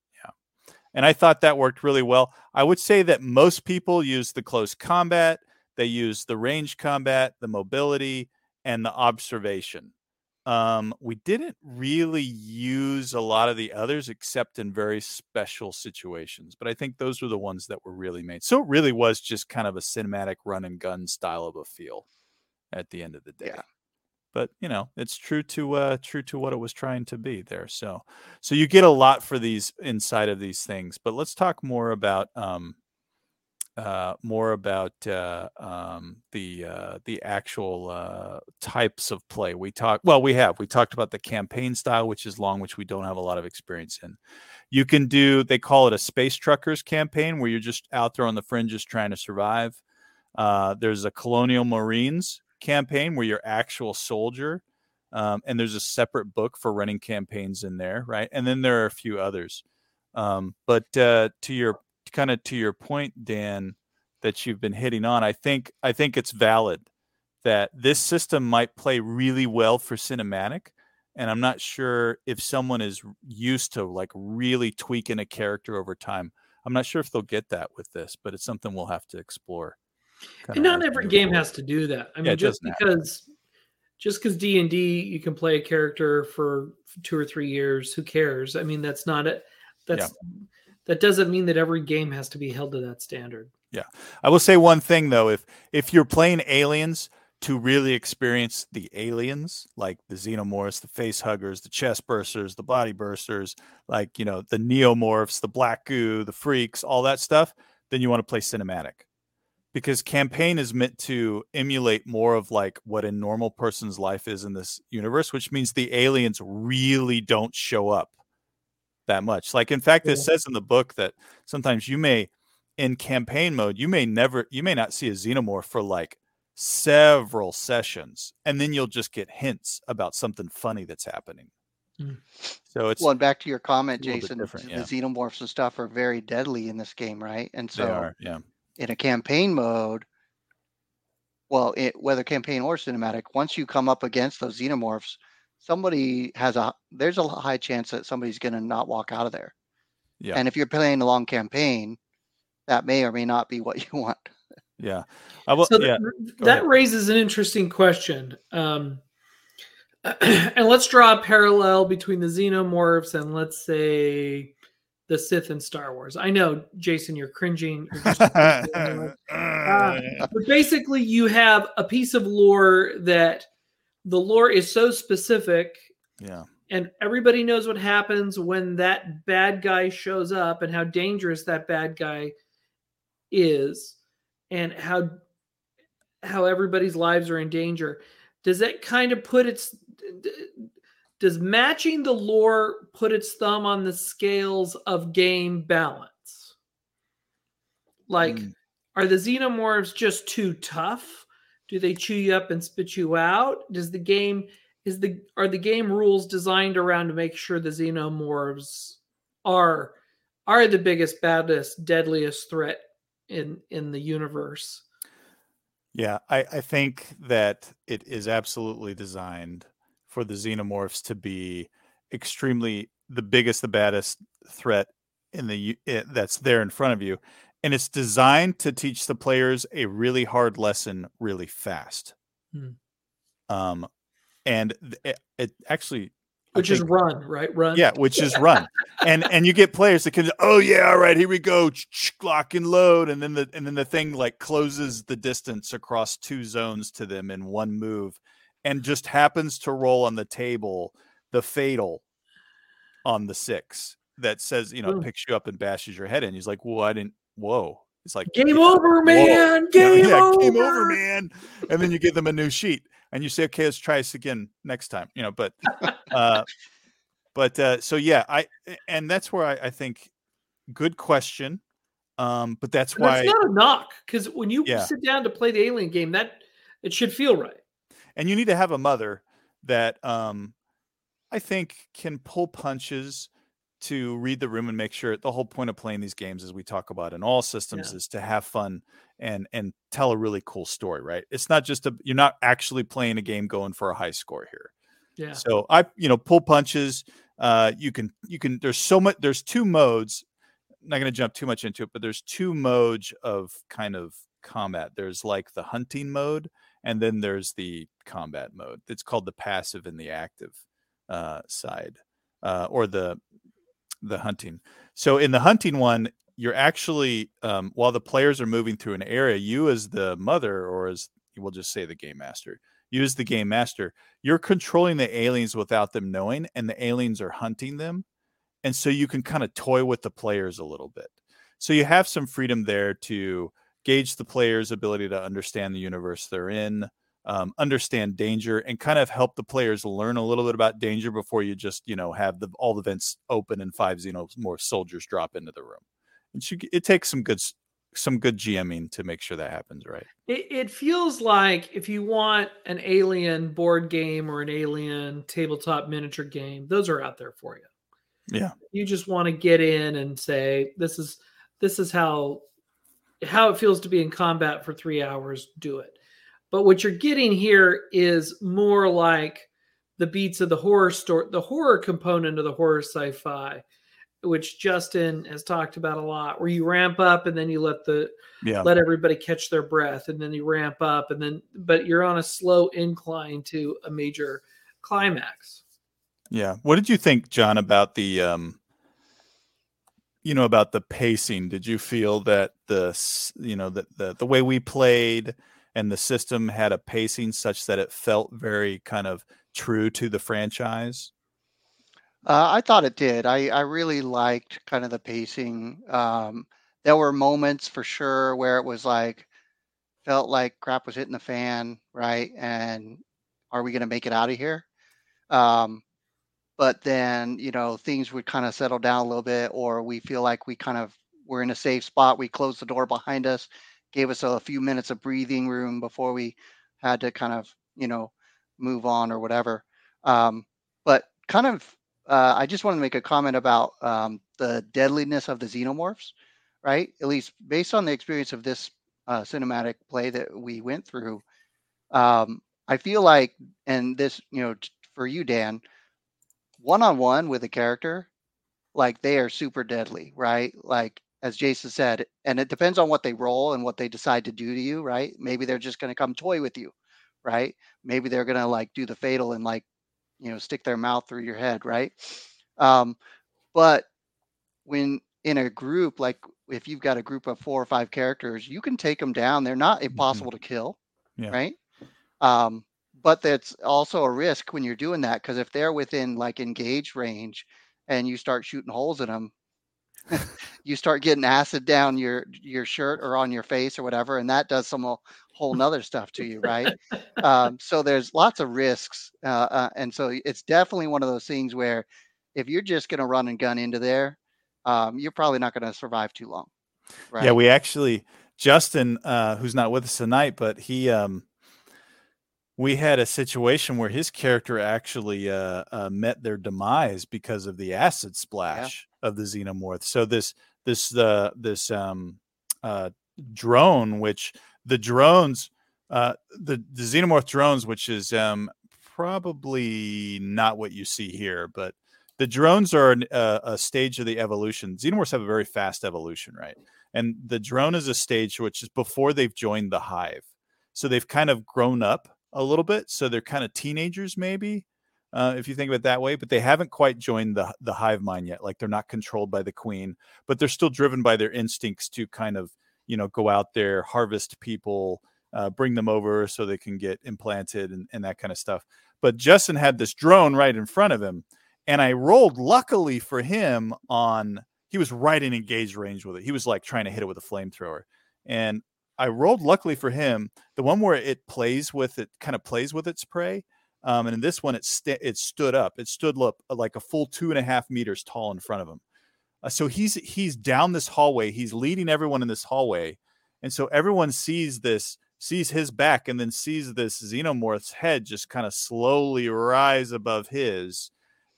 And I thought that worked really well. I would say that most people use the close combat, they use the range combat, the mobility, and the observation. Um, we didn't really use a lot of the others except in very special situations, but I think those were the ones that were really made. So it really was just kind of a cinematic run and gun style of a feel at the end of the day. Yeah but you know it's true to uh true to what it was trying to be there so so you get a lot for these inside of these things but let's talk more about um uh more about uh um the uh the actual uh types of play. We talk well we have we talked about the campaign style which is long which we don't have a lot of experience in. You can do they call it a space truckers campaign where you're just out there on the fringes trying to survive. Uh, there's a colonial marines campaign where you're actual soldier. Um, and there's a separate book for running campaigns in there, right? And then there are a few others. Um, but uh, to your kind of to your point, Dan, that you've been hitting on, I think I think it's valid that this system might play really well for cinematic. And I'm not sure if someone is used to like really tweaking a character over time. I'm not sure if they'll get that with this, but it's something we'll have to explore and not every game has to do that. I mean, yeah, just because happen. just because D and D you can play a character for two or three years, who cares? I mean, that's not it. That's yeah. that doesn't mean that every game has to be held to that standard. Yeah, I will say one thing though: if if you're playing aliens to really experience the aliens, like the xenomorphs, the face huggers, the chest bursters, the body bursters, like you know the neomorphs, the black goo, the freaks, all that stuff, then you want to play cinematic because campaign is meant to emulate more of like what a normal person's life is in this universe which means the aliens really don't show up that much like in fact yeah. it says in the book that sometimes you may in campaign mode, you may never, you may not see a xenomorph for like several sessions, and then you'll just get hints about something funny that's happening. Mm. So it's well, and back to your comment, Jason. The yeah. xenomorphs and stuff are very deadly in this game, right? And so, are, yeah. In a campaign mode, well, it, whether campaign or cinematic, once you come up against those xenomorphs, somebody has a there's a high chance that somebody's going to not walk out of there. Yeah. And if you're playing a long campaign, that may or may not be what [LAUGHS] you want. Yeah. Will, so yeah. that ahead. raises an interesting question. Um, [CLEARS THROAT] and let's draw a parallel between the xenomorphs and let's say the Sith in Star Wars. I know, Jason, you're cringing. You're uh, [LAUGHS] [LAUGHS] but basically, you have a piece of lore that the lore is so specific. Yeah. And everybody knows what happens when that bad guy shows up and how dangerous that bad guy is and how how everybody's lives are in danger. Does that kind of put its does matching the lore put its thumb on the scales of game balance? Like, mm. are the xenomorphs just too tough? Do they chew you up and spit you out? Does the game is the are the game rules designed around to make sure the xenomorphs are are the biggest, baddest, deadliest threat in in the universe? Yeah, I, I think that it is absolutely designed for the xenomorphs to be extremely the biggest, the baddest threat in the eh, that's there in front of you, and it's designed to teach the players a really hard lesson really fast. Hmm. Um, and it, eh, it actually which think, is run, right? Run. Yeah, which is run. and and you get players that can, oh yeah, all right, here we go, lock and load, and then the and then the thing like closes the distance across two zones to them in one move, and just happens to roll on the table the fatal on the six that says, you know, mm. picks you up and bashes your head in. He's like, Well, I didn't whoa. It's like game over, man. Game, yeah, over. game over, man. And then you give them a new sheet and you say, Okay, let's try this again next time. You know, but uh but uh so yeah, I and that's where I, I think good question. Um, but that's why it's not a knock because when you yeah. sit down to play the alien game, that it should feel right and you need to have a mother that um, I think can pull punches to read the room and make sure the whole point of playing these games as we talk about in all systems yeah. is to have fun and and tell a really cool story right? It's not just a you're not actually playing a game going for a high score here. Yeah. So i you know pull punches uh you can you can there's so much there's two modes I'm not going to jump too much into it but there's two modes of kind of combat. There's like the hunting mode and then there's the combat mode. It's called the passive and the active uh, side, uh, or the the hunting. So in the hunting one, you're actually um, while the players are moving through an area, you as the mother, or as we'll just say the game master, you as the game master, you're controlling the aliens without them knowing, and the aliens are hunting them, and so you can kind of toy with the players a little bit. So you have some freedom there to gauge the player's ability to understand the universe they're in, um, understand danger, and kind of help the players learn a little bit about danger before you just you know have the all the vents open and five you know more soldiers drop into the room. It should, it takes some good some good GMing to make sure that happens right. It, it feels like if you want an alien board game or an alien tabletop miniature game, those are out there for you. Yeah. You just want to get in and say, this is this is how how it feels to be in combat for three hours, do it. But what you're getting here is more like the beats of the horror story, the horror component of the horror sci-fi, which Justin has talked about a lot, where you ramp up and then you let the yeah. let everybody catch their breath, and then you ramp up, and then but you're on a slow incline to a major climax. Yeah. What did you think, John, about the um you know about the pacing? Did you feel that the you know that the, the way we played and the system had a pacing such that it felt very kind of true to the franchise? Uh, i thought it did. I i really liked kind of the pacing. Um, there were moments for sure where it was like felt like crap was hitting the fan right? And are we going to make it out of here? Um, but then you know things would kind of settle down a little bit or we feel like we kind of we're in a safe spot. We closed the door behind us, gave us a few minutes of breathing room before we had to kind of, you know, move on or whatever. Um, but kind of, uh, I just want to make a comment about um, the deadliness of the xenomorphs, right? At least based on the experience of this uh, cinematic play that we went through. Um, I feel like, and this, you know, for you, Dan, one on one with a character, like they are super deadly, right? Like as Jason said, and it depends on what they roll and what they decide to do to you, right? Maybe they're just going to come toy with you, right? Maybe they're going to like do the fatal and like, you know, stick their mouth through your head, right? Um, but when in a group, like if you've got a group of four or five characters, you can take them down. They're not mm-hmm. impossible mm-hmm. to kill, yeah. right? Um, but that's also a risk when you're doing that because if they're within like engage range and you start shooting holes in them, [LAUGHS] you start getting acid down your your shirt or on your face or whatever, and that does some whole [LAUGHS] nother stuff to you, right? [LAUGHS] um, so there's lots of risks, uh, uh, and so it's definitely one of those things where if you're just going to run and gun into there, um, you're probably not going to survive too long. Right? Yeah, we actually Justin, uh, who's not with us tonight, but he um, we had a situation where his character actually uh, uh, met their demise because of the acid splash yeah. of the xenomorph. So this this uh, this um, uh, drone, which the drones, uh, the the xenomorph drones, which is um, probably not what you see here, but the drones are an, uh, a stage of the evolution. Xenomorphs have a very fast evolution, right? And the drone is a stage which is before they've joined the hive. So they've kind of grown up a little bit. So they're kind of teenagers, maybe, uh, if you think of it that way. But they haven't quite joined the the hive mind yet. Like they're not controlled by the queen, but they're still driven by their instincts to kind of you know go out there, harvest people, uh, bring them over so they can get implanted and, and that kind of stuff. But Justin had this drone right in front of him, and I rolled luckily for him on. He was right in engaged range with it. He was like trying to hit it with a flamethrower, and I rolled luckily for him the one where it plays with it, kind of plays with its prey. Um, and in this one, it st- it stood up. It stood up uh, like a full two and a half meters tall in front of him. Uh, so he's he's down this hallway. He's leading everyone in this hallway, and so everyone sees this, sees his back, and then sees this xenomorph's head just kind of slowly rise above his,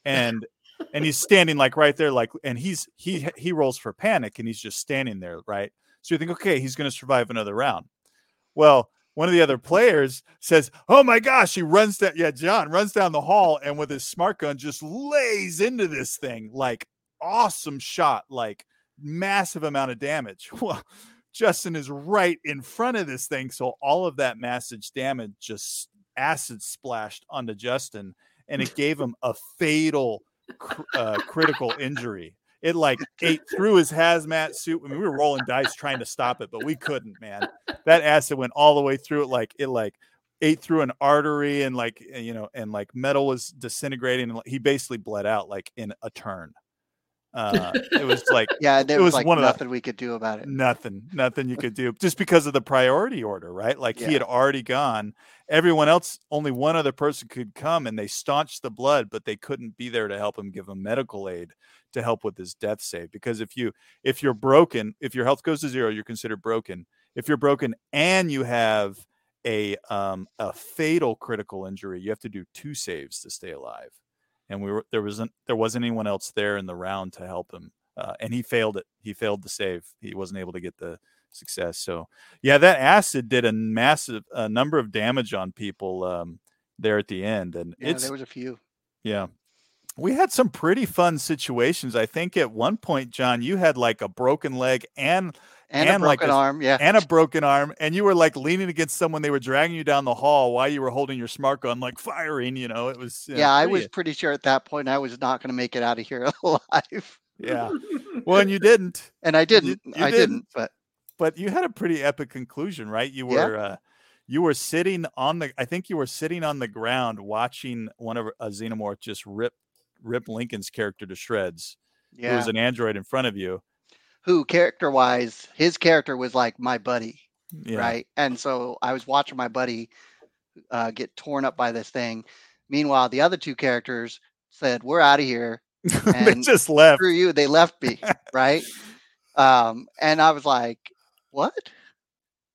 and and he's standing like right there, like, and he's he he rolls for panic, and he's just standing there, right so you think, okay, he's going to survive another round. Well, one of the other players says, "Oh my gosh!" He runs down. Yeah, John runs down the hall and with his smart gun just lays into this thing like awesome shot, like massive amount of damage. [LAUGHS] Well, Justin is right in front of this thing, so all of that massive damage just acid splashed onto Justin, and it gave him a fatal uh, critical injury it like ate through his hazmat suit. I mean, we were rolling dice trying to stop it, but we couldn't, man. That acid went all the way through it. Like it like ate through an artery and like you know, and like metal was disintegrating. And he basically bled out like in a turn. Uh, it was like [LAUGHS] yeah, there was, was like one nothing the, we could do about it. Nothing, nothing you could do just because of the priority order, right? Like yeah. he had already gone. Everyone else, only one other person could come, and they staunched the blood, but they couldn't be there to help him give him medical aid to help with his death save. Because if you if you're broken, if your health goes to zero, you're considered broken. If you're broken and you have a um, a fatal critical injury, you have to do two saves to stay alive and we were there wasn't there wasn't anyone else there in the round to help him, uh, and he failed it. He failed the save. He wasn't able to get the success. So yeah, that acid did a massive a number of damage on people um, there at the end, and yeah, there was a few. Yeah. We had some pretty fun situations. I think at one point, John, you had like a broken leg and and, and a broken like a, arm, yeah, and a broken arm, and you were like leaning against someone. They were dragging you down the hall while you were holding your smart gun, like firing. You know, it was yeah. I was pretty sure at that point I was not going to make it out of here [LAUGHS] alive. Yeah, [LAUGHS] well, and you didn't, and I didn't. You, you I didn't, didn't, but but you had a pretty epic conclusion, right? You were. Yeah. Uh, you were sitting on the i think you were sitting on the ground watching one of a xenomorph just rip rip lincoln's character to shreds yeah. It was an android in front of you who character wise, his character was like my buddy, yeah. right? And so I was watching my buddy uh, get torn up by this thing. Meanwhile, the other two characters said, "We're out of here," [LAUGHS] and they just left. Through you, they left me, [LAUGHS] right? Um, and I was like, what?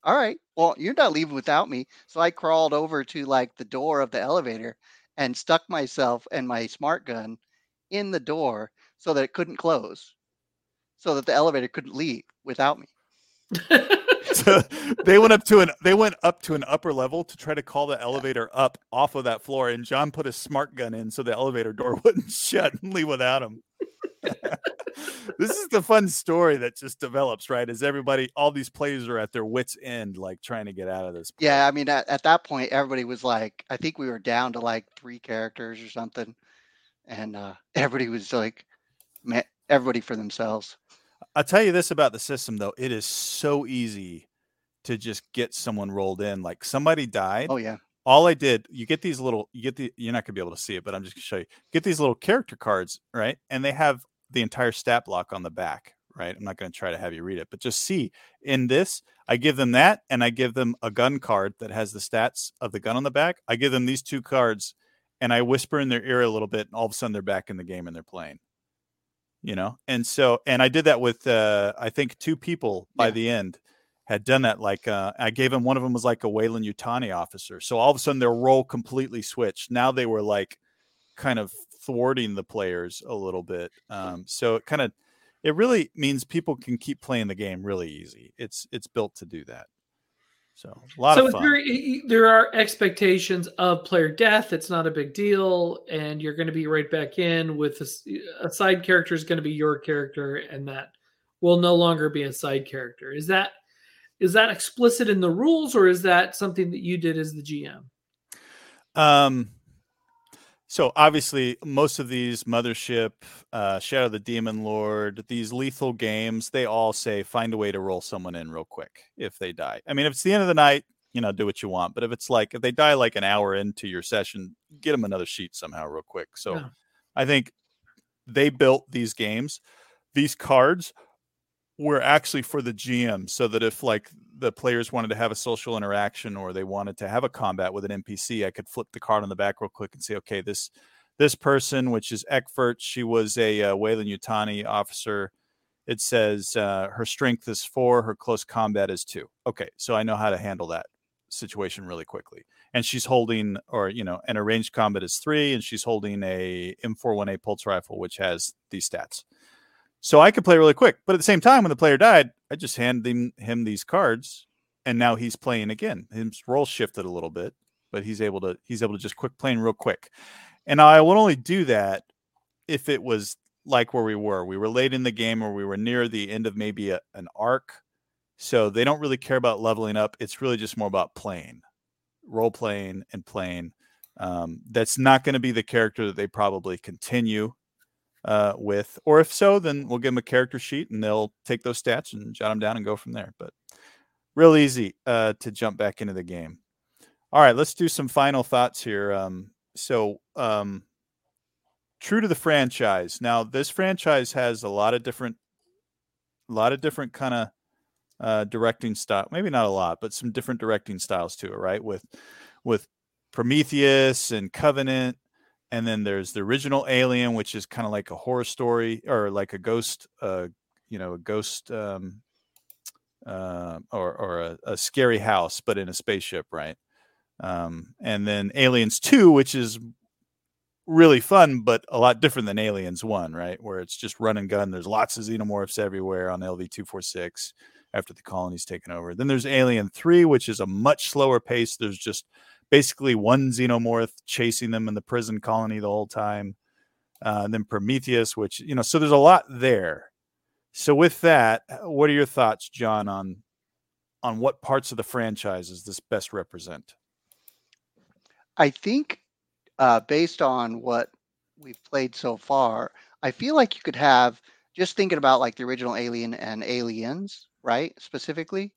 All right. Well, you're not leaving without me. So I crawled over to like the door of the elevator and stuck myself and my smart gun in the door so that it couldn't close, so that the elevator couldn't leave without me. [LAUGHS] [LAUGHS] so they went up to an they went up to an upper level to try to call the elevator up off of that floor, and John put a smart gun in so the elevator door [LAUGHS] wouldn't shut and leave without him. [LAUGHS] this is the fun story that just develops, right? As everybody, all these players are at their wits' end, like trying to get out of this. Place. Yeah, I mean, at, at that point, everybody was like, I think we were down to like three characters or something, and uh, everybody was like, man, everybody for themselves. I'll tell you this about the system, though: it is so easy to just get someone rolled in. Like somebody died. Oh yeah. All I did, you get these little, you get the, you're not gonna be able to see it, but I'm just gonna show you. Get these little character cards, right? And they have the entire stat block on the back, right? I'm not going to try to have you read it, but just see in this, I give them that and I give them a gun card that has the stats of the gun on the back. I give them these two cards and I whisper in their ear a little bit and all of a sudden they're back in the game and they're playing. You know? And so and I did that with uh I think two people by yeah. the end had done that like uh I gave them one of them was like a Weyland-Yutani officer. So all of a sudden their role completely switched. Now they were like kind of thwarting the players a little bit. Um, so it kind of it really means people can keep playing the game really easy. It's it's built to do that. So a lot so of fun. There, there are expectations of player death. It's not a big deal, and you're going to be right back in with a, a side character is going to be your character, and that will no longer be a side character. Is that is that explicit in the rules, or is that something that you did as the GM? Um, so obviously, most of these Mothership, uh, Shadow the Demon Lord, these lethal games, they all say find a way to roll someone in real quick if they die. I mean, if it's the end of the night, you know, do what you want. But if it's like if they die like an hour into your session, get them another sheet somehow real quick. So yeah. I think they built these games. These cards were actually for the GM so that if like the players wanted to have a social interaction or they wanted to have a combat with an NPC, I could flip the card on the back real quick and say, okay, this this person, which is Eckfert, she was a uh, Weyland-Yutani officer. It says uh, her strength is four, her close combat is two. Okay, so I know how to handle that situation really quickly. And she's holding, or you know, an arranged combat is three, and she's holding a M41A pulse rifle, which has these stats. So I could play really quick. But at the same time, when the player died, I just handed him, him these cards, and now he's playing again. His role shifted a little bit, but he's able to he's able to just quick playing real quick. And I would only do that if it was like where we were. We were late in the game or we were near the end of maybe a, an arc. So they don't really care about leveling up. It's really just more about playing, role playing and playing. Um, that's not going to be the character that they probably continue uh, with. Or if so, then we'll give them a character sheet and they'll take those stats and jot them down and go from there. But real easy uh, to jump back into the game. All right, let's do some final thoughts here. Um, so, um, true to the franchise. Now, this franchise has a lot of different, a lot of different kind of uh, directing style. Maybe not a lot, but some different directing styles to it. Right with with Prometheus and Covenant and then there's the original Alien, which is kind of like a horror story or like a ghost, uh, you know, a ghost um, uh, or or a, a, scary house, but in a spaceship, right? Um, and then Aliens Two, which is really fun, but a lot different than Aliens One, right? Where it's just run and gun. There's lots of xenomorphs everywhere on LV two four six after the colony's taken over. Then there's Alien Three, which is a much slower pace. There's just basically one xenomorph chasing them in the prison colony the whole time. Uh, and then Prometheus, which you know, so there's a lot there. So with that, uh, what are your thoughts, John, on on what parts of the franchises this best represent? I think, uh, based on what we've played so far, I feel like you could have just thinking about like the original Alien and Aliens, right? Specifically,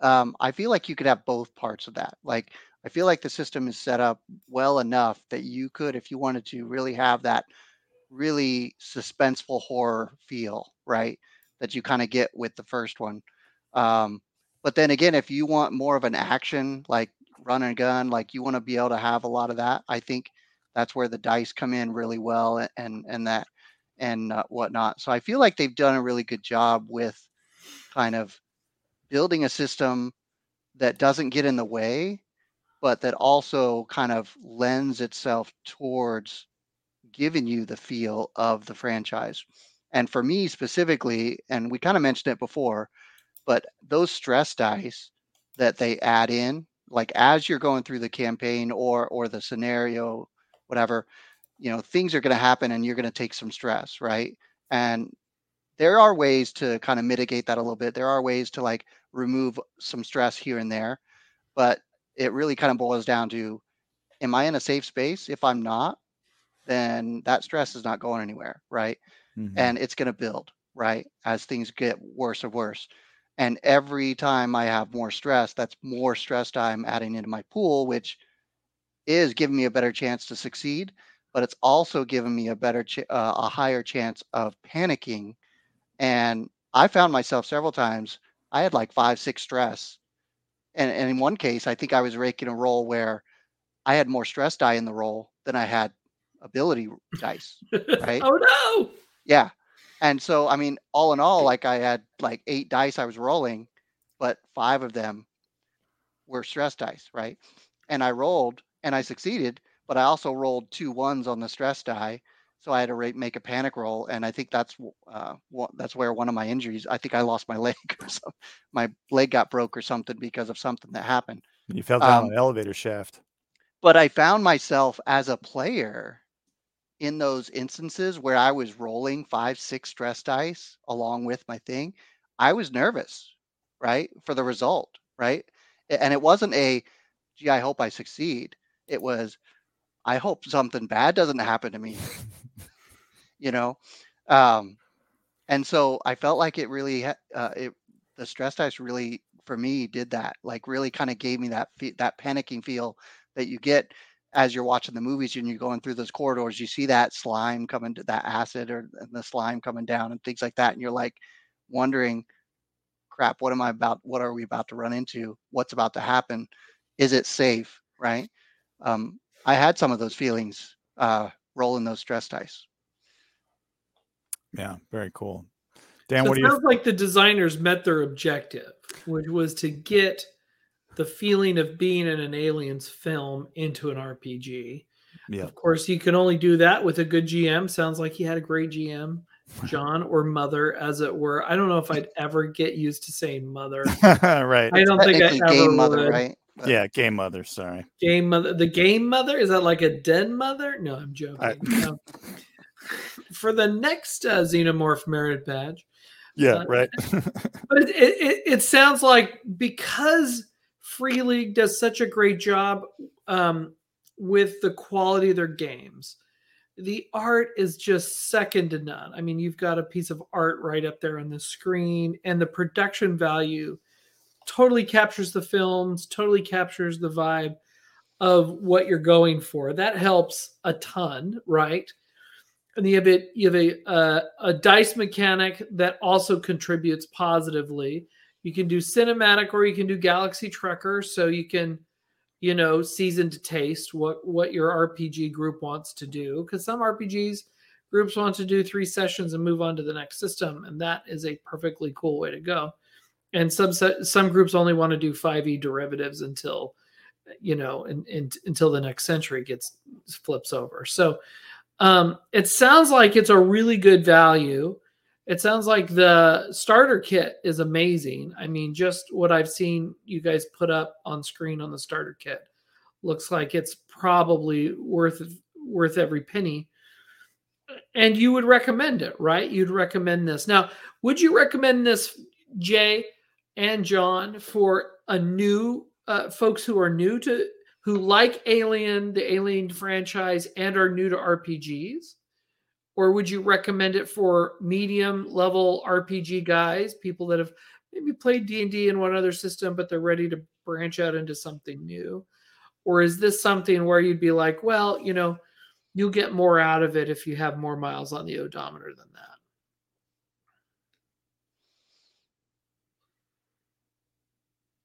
um, I feel like you could have both parts of that. Like I feel like the system is set up well enough that you could, if you wanted to, really have that really suspenseful horror feel, right? That you kind of get with the first one. Um, but then again, if you want more of an action, like run and gun, like you want to be able to have a lot of that, I think that's where the dice come in really well and and that and uh, whatnot. So I feel like they've done a really good job with kind of building a system that doesn't get in the way, but that also kind of lends itself towards giving you the feel of the franchise. And for me specifically, and we kind of mentioned it before, but those stress dice that they add in, like as you're going through the campaign or or the scenario, whatever, you know, things are going to happen and you're going to take some stress, right? And there are ways to kind of mitigate that a little bit. There are ways to like remove some stress here and there, but it really kind of boils down to am I in a safe space? If I'm not, then that stress is not going anywhere, right? Mm-hmm. And it's going to build, right? As things get worse and worse. And every time I have more stress, that's more stress I'm adding into my pool, which is giving me a better chance to succeed, but it's also giving me a better, ch- uh, a higher chance of panicking. And I found myself several times, I had like five, six stress. And, and in one case, I think I was raking a roll where I had more stress die in the roll than I had ability dice. Right. [LAUGHS] oh no. Yeah. And so, I mean, all in all, like I had like eight dice I was rolling, but five of them were stress dice, right? And I rolled and I succeeded, but I also rolled two ones on the stress die. So I had to make a panic roll, and I think that's uh, that's where one of my injuries. I think I lost my [LAUGHS] leg or something. My leg got broke or something because of something that happened. You fell down um, an elevator shaft. But I found myself as a player in those instances where I was rolling five, six stress dice along with my thing, I was nervous, right, for the result, right? And it wasn't a, gee, I hope I succeed. It was, I hope something bad doesn't happen to me, [LAUGHS] you know? Um, and so I felt like it really, uh, it, the stress dice really, for me, did that, like really kind of gave me that, that panicking feel that you get as you're watching the movies and you're going through those corridors, you see that slime coming to that acid or the slime coming down and things like that. And you're like wondering, crap, what am I about? What are we about to run into? What's about to happen? Is it safe? Right. Um, I had some of those feelings uh, rolling those stress dice. Yeah, very cool. Dan, so what it do you sounds like the designers met their objective, which was to get the feeling of being in an aliens film into an RPG. Yeah. Of course, you can only do that with a good GM. Sounds like he had a great GM, John or mother, as it were. I don't know if I'd ever get used to saying mother. [LAUGHS] right. I don't think I ever game mother, would. right? But... Yeah, game mother. Sorry. Game mother. The game mother is that like a dead mother? No, I'm joking. I... no. [LAUGHS] For the next uh, xenomorph merit badge. Yeah, uh, right. [LAUGHS] but it, it, it sounds like because Free League does such a great job um, with the quality of their games. The art is just second to none. I mean, you've got a piece of art right up there on the screen, and the production value totally captures the films, totally captures the vibe of what you're going for. That helps a ton, right? And you have it, you have a uh, a dice mechanic that also contributes positively. You can do cinematic or you can do Galaxy Trucker, so you can, you know, season to taste what what your RPG group wants to do. Because some RPGs groups want to do three sessions and move on to the next system, and that is a perfectly cool way to go. And some some groups only want to do 5e derivatives until, you know, in, in, until the next century gets flips over. So um, it sounds like it's a really good value. It sounds like the starter kit is amazing. I mean, just what I've seen you guys put up on screen on the starter kit looks like it's probably worth worth every penny. And you would recommend it, right? You'd recommend this. Now, would you recommend this, Jay and John, for a new uh, folks who are new to who like Alien, the Alien franchise, and are new to RPGs? or would you recommend it for medium level RPG guys, people that have maybe played D&D in one other system but they're ready to branch out into something new? Or is this something where you'd be like, well, you know, you'll get more out of it if you have more miles on the odometer than that?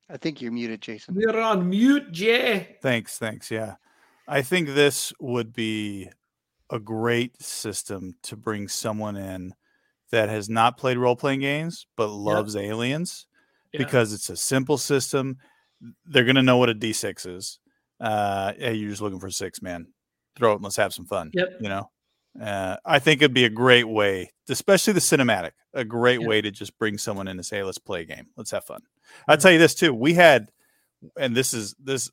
I think you're muted, Jason. We're on mute, Jay. Thanks, thanks. Yeah. I think this would be a great system to bring someone in that has not played role playing games but loves yep. aliens yeah. because it's a simple system. They're going to know what a D6 is. Uh, hey, you're just looking for six, man. Throw it and let's have some fun. Yep. You know, uh, I think it'd be a great way, especially the cinematic, a great yep. way to just bring someone in and say, let's play a game. Let's have fun. I'll tell you this too. We had, and this is this,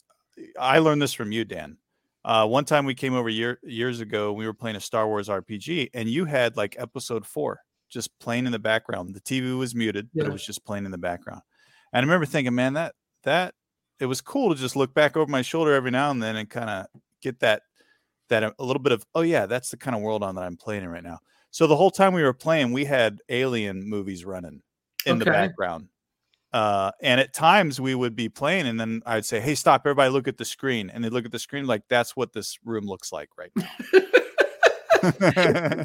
I learned this from you, Dan. Uh, one time we came over year, years ago, we were playing a Star Wars RPG, and you had like episode four just playing in the background. The TV was muted, yeah. but it was just playing in the background. And I remember thinking, man, that that it was cool to just look back over my shoulder every now and then and kind of get that that a little bit of oh yeah, that's the kind of world on that I'm playing in right now. So the whole time we were playing, we had alien movies running in okay. the background. Uh, and at times we would be playing, and then I'd say, "Hey, stop! Everybody, look at the screen." And they look at the screen like that's what this room looks like right now. [LAUGHS]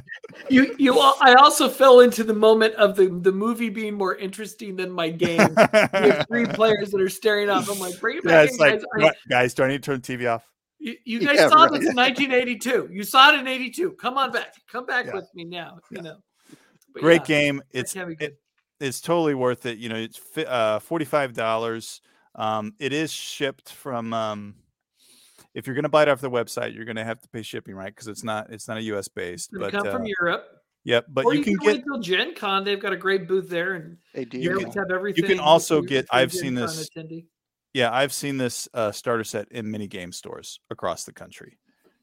you you I also fell into the moment of the the movie being more interesting than my game. Have three [LAUGHS] players that are staring off. I'm like, bring it back. Yeah, like, guys. Guys, do I need to turn the TV off? You, you guys yeah, saw right. this in 1982. You saw it in 82. Come on back. Come back yeah. with me now. You know. But Great game. It's it, it's totally worth it. You know, it's uh, forty five dollars. Um, it is shipped from um, if you're going to buy it off the website, you're going to have to pay shipping, right? Because it's not it's not a U.S. based. But come uh, from Europe. Yep, but you, you, can, can get wait till Gen Con. They've got a great booth there, and they do. You can, have everything. You can also get. I've seen this. Attendee. Yeah, I've seen this uh, starter set in many game stores across the country.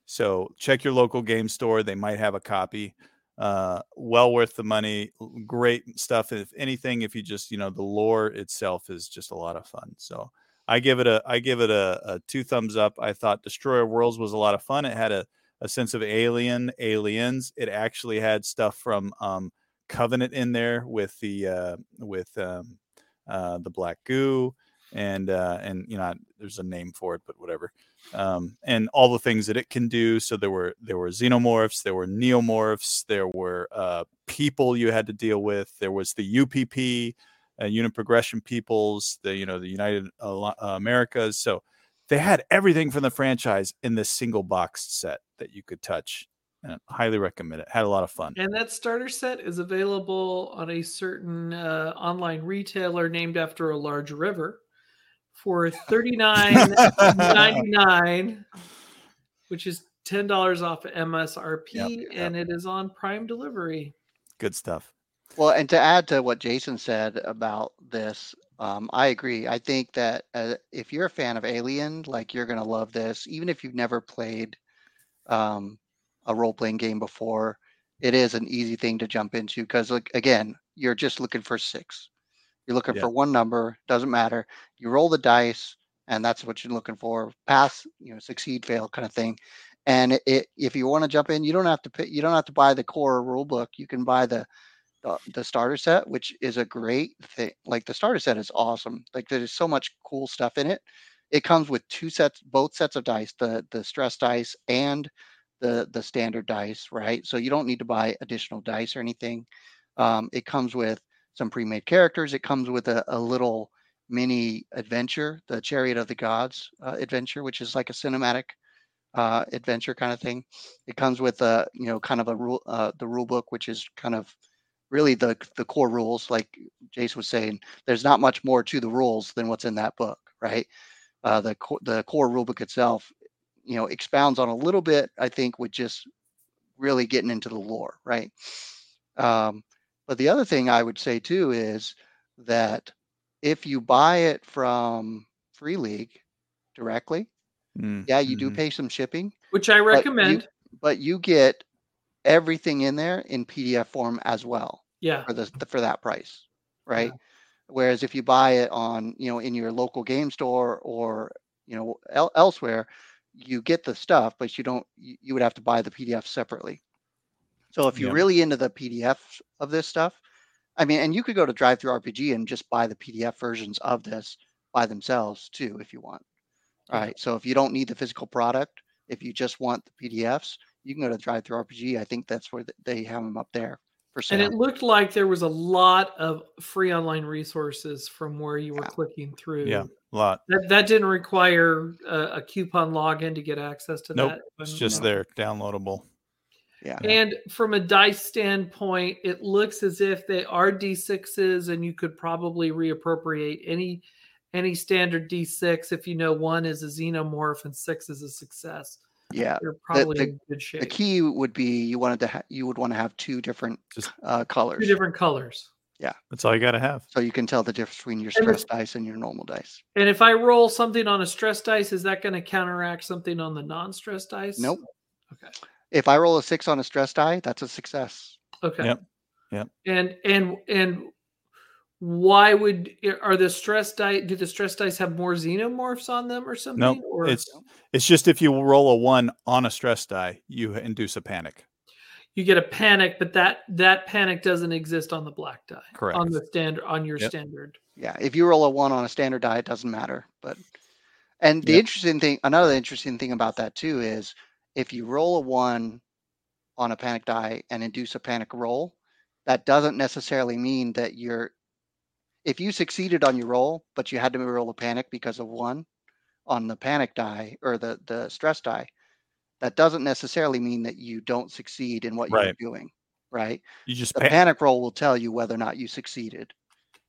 So check your local game store; they might have a copy. Uh, well worth the money. Great stuff. If anything, if you just you know the lore itself is just a lot of fun. So I give it a I give it a, a two thumbs up. I thought Destroyer Worlds was a lot of fun. It had a, a sense of alien aliens. It actually had stuff from um, Covenant in there with the uh, with um, uh, the black goo and uh, and you know there's a name for it, but whatever. Um, and all the things that it can do. So there were there were xenomorphs, there were neomorphs, there were uh, people you had to deal with. There was the UPP, uh, unit progression peoples, the you know the United uh, Americas. So they had everything from the franchise in this single box set that you could touch. And I highly recommend it. Had a lot of fun. And that starter set is available on a certain uh, online retailer named after a large river for thirty nine ninety nine, which is ten dollars off MSRP, yep, yep. and it is on Prime delivery. Good stuff. Well, and to add to what Jason said about this, um, I agree. I think that uh, if you're a fan of Alien, like you're going to love this, even if you've never played um, a role playing game before. It is an easy thing to jump into because, like, again, you're just looking for six. You're looking yeah. for one number, doesn't matter. You roll the dice, and that's what you're looking for. Pass, you know, succeed, fail, kind of thing. And it, it, if you want to jump in, you don't have to pay, you don't have to buy the core rule book. You can buy the the, the starter set, which is a great thing. Like the starter set is awesome. Like there's so much cool stuff in it. It comes with two sets, both sets of dice, the the stress dice and the the standard dice, right? So you don't need to buy additional dice or anything. Um, it comes with some pre-made characters. It comes with a, a little mini adventure, the Chariot of the Gods uh, adventure, which is like a cinematic uh, adventure kind of thing. It comes with a you know kind of a rule uh, the rule book, which is kind of really the the core rules like jason was saying there's not much more to the rules than what's in that book right uh, the the core rulebook itself you know expounds on a little bit i think with just really getting into the lore right um, but the other thing i would say too is that if you buy it from free league directly mm-hmm. yeah you do mm-hmm. pay some shipping which i recommend but you, but you get everything in there in PDF form as well. Yeah. For the for that price, right? Yeah. Whereas if you buy it on, you know, in your local game store or you know el- elsewhere, you get the stuff, but you don't. You, you would have to buy the PDF separately. So if you're yeah. really into the PDF of this stuff, I mean, and you could go to DriveThruRPG and just buy the PDF versions of this by themselves too, if you want. All right. So if you don't need the physical product, if you just want the PDFs, you can go to DriveThruRPG. I think that's where they have them up there for sale. And it looked like there was a lot of free online resources from where you were yeah. clicking through. Yeah, a lot. That, that didn't require a, a coupon login to get access to nope, that. It's just no. there, downloadable. Yeah. And from a dice standpoint, it looks as if they are D6s, and you could probably reappropriate any any standard D6 if you know one is a xenomorph and six is a success. Yeah. You're probably the- in good shape. The key would be you wanted to ha- you would want to have two different Just- uh, colors, Two different colors. Yeah, that's all you got to have. so you can tell the difference between your And stress dice and your normal dice. And if I roll something on a stress dice, is that going to counteract something on the non-stress dice? Nope. Okay. If I roll a six on a stress die, that's a success. Okay. Yep. Yep. And and and why would are the stress die Do the stress dice have more xenomorphs on them or something? No, or it's it's just if you roll a one on a stress die, you induce a panic. you get a panic, but that that panic doesn't exist on the black die. Correct. On the standard on your Yep. standard. Yeah, if you roll a one on a standard die, it doesn't matter. But and the Yep. interesting thing, another interesting thing about that too is if you roll a one on a panic die and induce a panic roll, that doesn't necessarily mean that you're. If you succeeded on your roll, but you had to roll a panic because of one on the panic die or the the stress die, that doesn't necessarily mean that you don't succeed in what Right. you're doing. Right. You just The pa- panic roll will tell you whether or not you succeeded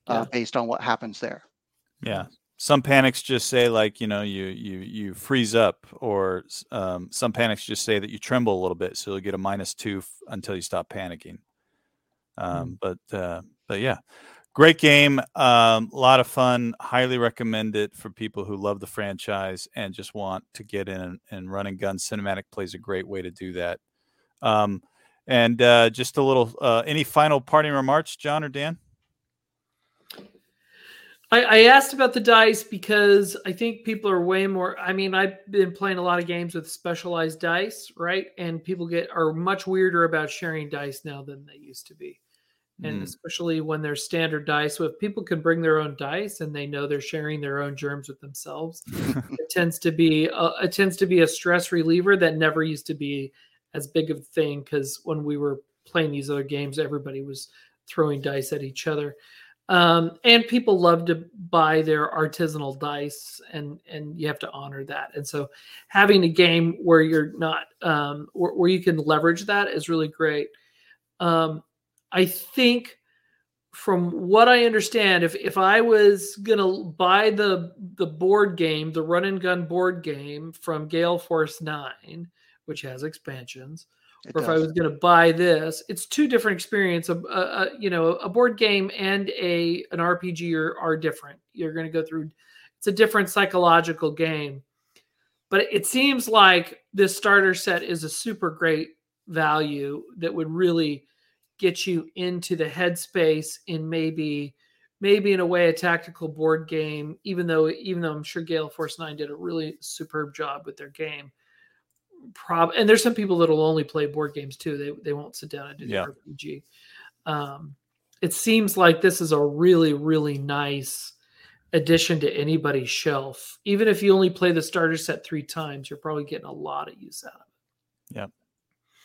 uh, based on what happens there. yeah. Some panics just say like you know you you you freeze up, or um, some panics just say that you tremble a little bit, so you'll get a minus two f- until you stop panicking. Um, But uh, but yeah, great game, um, a lot of fun. Highly recommend it for people who love the franchise and just want to get in and, and run and gun. Cinematic plays a great way to do that. Um, and uh, just a little, uh, any final parting remarks, John or Dan? I, I asked about the dice because I think people are way more. I mean, I've been playing a lot of games with specialized dice, right? And people get are much weirder about sharing dice now than they used to be. And Mm. especially when they're standard dice, so if people can bring their own dice and they know they're sharing their own germs with themselves, [LAUGHS] it tends to be a, it tends to be a stress reliever that never used to be as big of a thing because when we were playing these other games, everybody was throwing dice at each other um, and people love to buy their artisanal dice and and you have to honor that. And so having a game where you're not um, where, where you can leverage that is really great. Um, i think from what i understand if if i was gonna buy the the board game the run and gun board game from gale force 9 which has expansions It or if I was going to buy this, it's two different experience. A, a, a- you know, a board game and a an RPG are, are different. You're going to go through. It's a different psychological game, but it seems like this starter set is a super great value that would really get you into the headspace in maybe maybe in a way a tactical board game even though even though i'm sure gale force 9 did a really superb job with their game prob and there's some people that'll only play board games too. They they won't sit down and do the Yeah. RPG. Um, it seems like this is a really really nice addition to anybody's shelf. Even if you only play the starter set three times, you're probably getting a lot of use out of it. Yeah,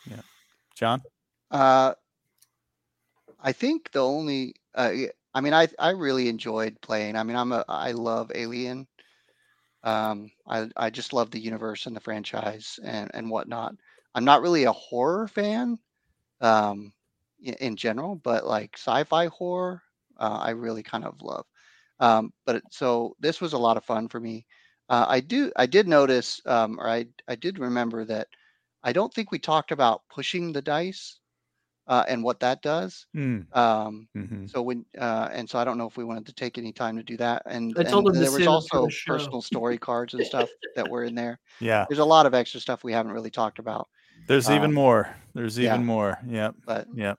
yeah. John? Uh, I think the only, uh, y- I mean, I I really enjoyed playing. I mean, I'm a I love Alien. Um, I I just love the universe and the franchise and and whatnot. I'm not really a horror fan, um, in general, but like sci-fi horror, uh, I really kind of love. Um, but so this was a lot of fun for me. Uh, I do I did notice, um, or I I did remember that I don't think we talked about pushing the dice uh, and what that does. Mm, Um, mhm. so when uh, and so I don't know if we wanted to take any time to do that. And, and there was save it for also the personal story cards and stuff that were in there. [LAUGHS] Yeah. There's a lot of extra stuff we haven't really talked about. There's even Um, more. There's yeah. even more. Yep. But Yep.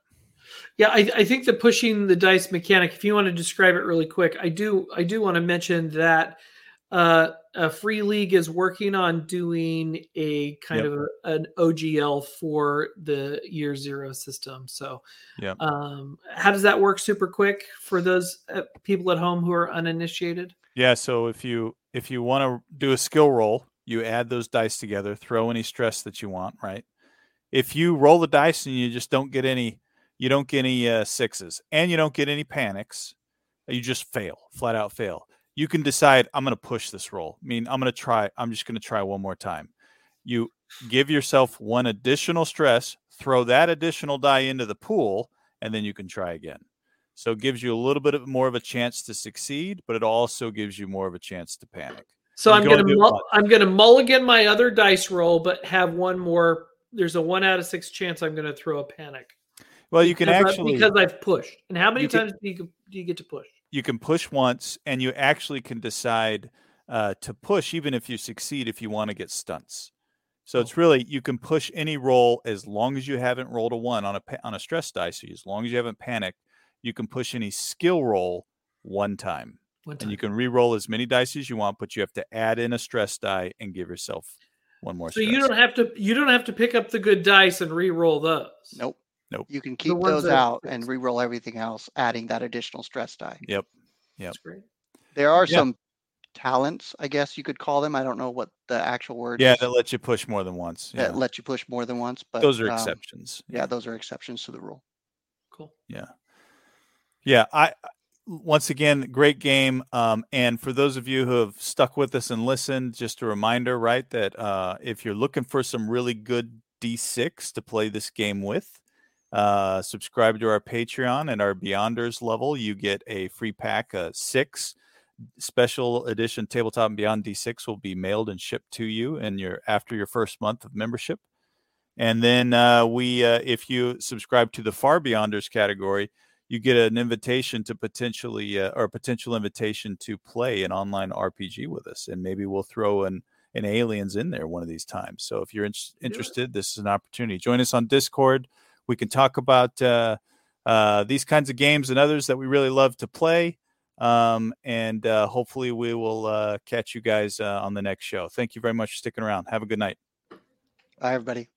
Yeah, I, I think the pushing the dice mechanic. If you want to describe it really quick, I do. I do want to mention that uh, a free league is working on doing a kind Yep. of a, an OGL for the year zero system. So, Yep. um, how does that work? Super quick for those uh, people at home who are uninitiated. Yeah. So if you if you want to do a skill roll, you add those dice together, throw any stress that you want, right? If you roll the dice and you just don't get any, you don't get any uh, sixes, and you don't get any panics, you just fail, flat out fail. You can decide I'm going to push this roll. I mean, I'm going to try. I'm just going to try one more time. you give yourself one additional stress, throw that additional die into the pool, and then you can try again. So it gives you a little bit of more of a chance to succeed, but it also gives you more of a chance to panic. So I'm gonna mull- I'm gonna mulligan my other dice roll, but have one more. There's a one out of six chance I'm gonna throw a panic. Well, you can because actually I, because I've pushed. And how many times can, do you do you get to push? You can push once, and you actually can decide uh, to push even if you succeed if you want to get stunts. So it's really you can push any roll as long as you haven't rolled a one on a on a stress dice. So as long as you haven't panicked, you can push any skill roll one time. One time. And you can re-roll as many dice as you want, but you have to add in a stress die and give yourself one more. So stress. you don't have to you don't have to pick up the good dice and re-roll those. Nope. Nope. You can keep those out and re-roll everything else, adding that additional stress die. Yep. Yep. That's great. There are some talents, I guess you could call them. I don't know what the actual word yeah, is. that lets you push more than once. Yeah. That let you push more than once. But those are um, exceptions. Yeah, those are exceptions to the rule. Cool. Yeah. Yeah. I once again, great game. Um, and for those of you who have stuck with us and listened, just a reminder, right, that uh, if you're looking for some really good D6 to play this game with, uh, subscribe to our Patreon and our Beyonders level. You get a free pack of six special edition Tabletop and Beyond D6 will be mailed and shipped to you in your after your first month of membership. And then uh, we, uh, if you subscribe to the Far Beyonders category, you get an invitation to potentially uh, or a potential invitation to play an online RPG with us, and maybe we'll throw an an aliens in there one of these times. So if you're in- interested, this is an opportunity. Join us on Discord. We can talk about uh, uh, these kinds of games and others that we really love to play. Um, and uh, hopefully, we will uh, catch you guys uh, on the next show. Thank you very much for sticking around. Have a good night. Bye, everybody.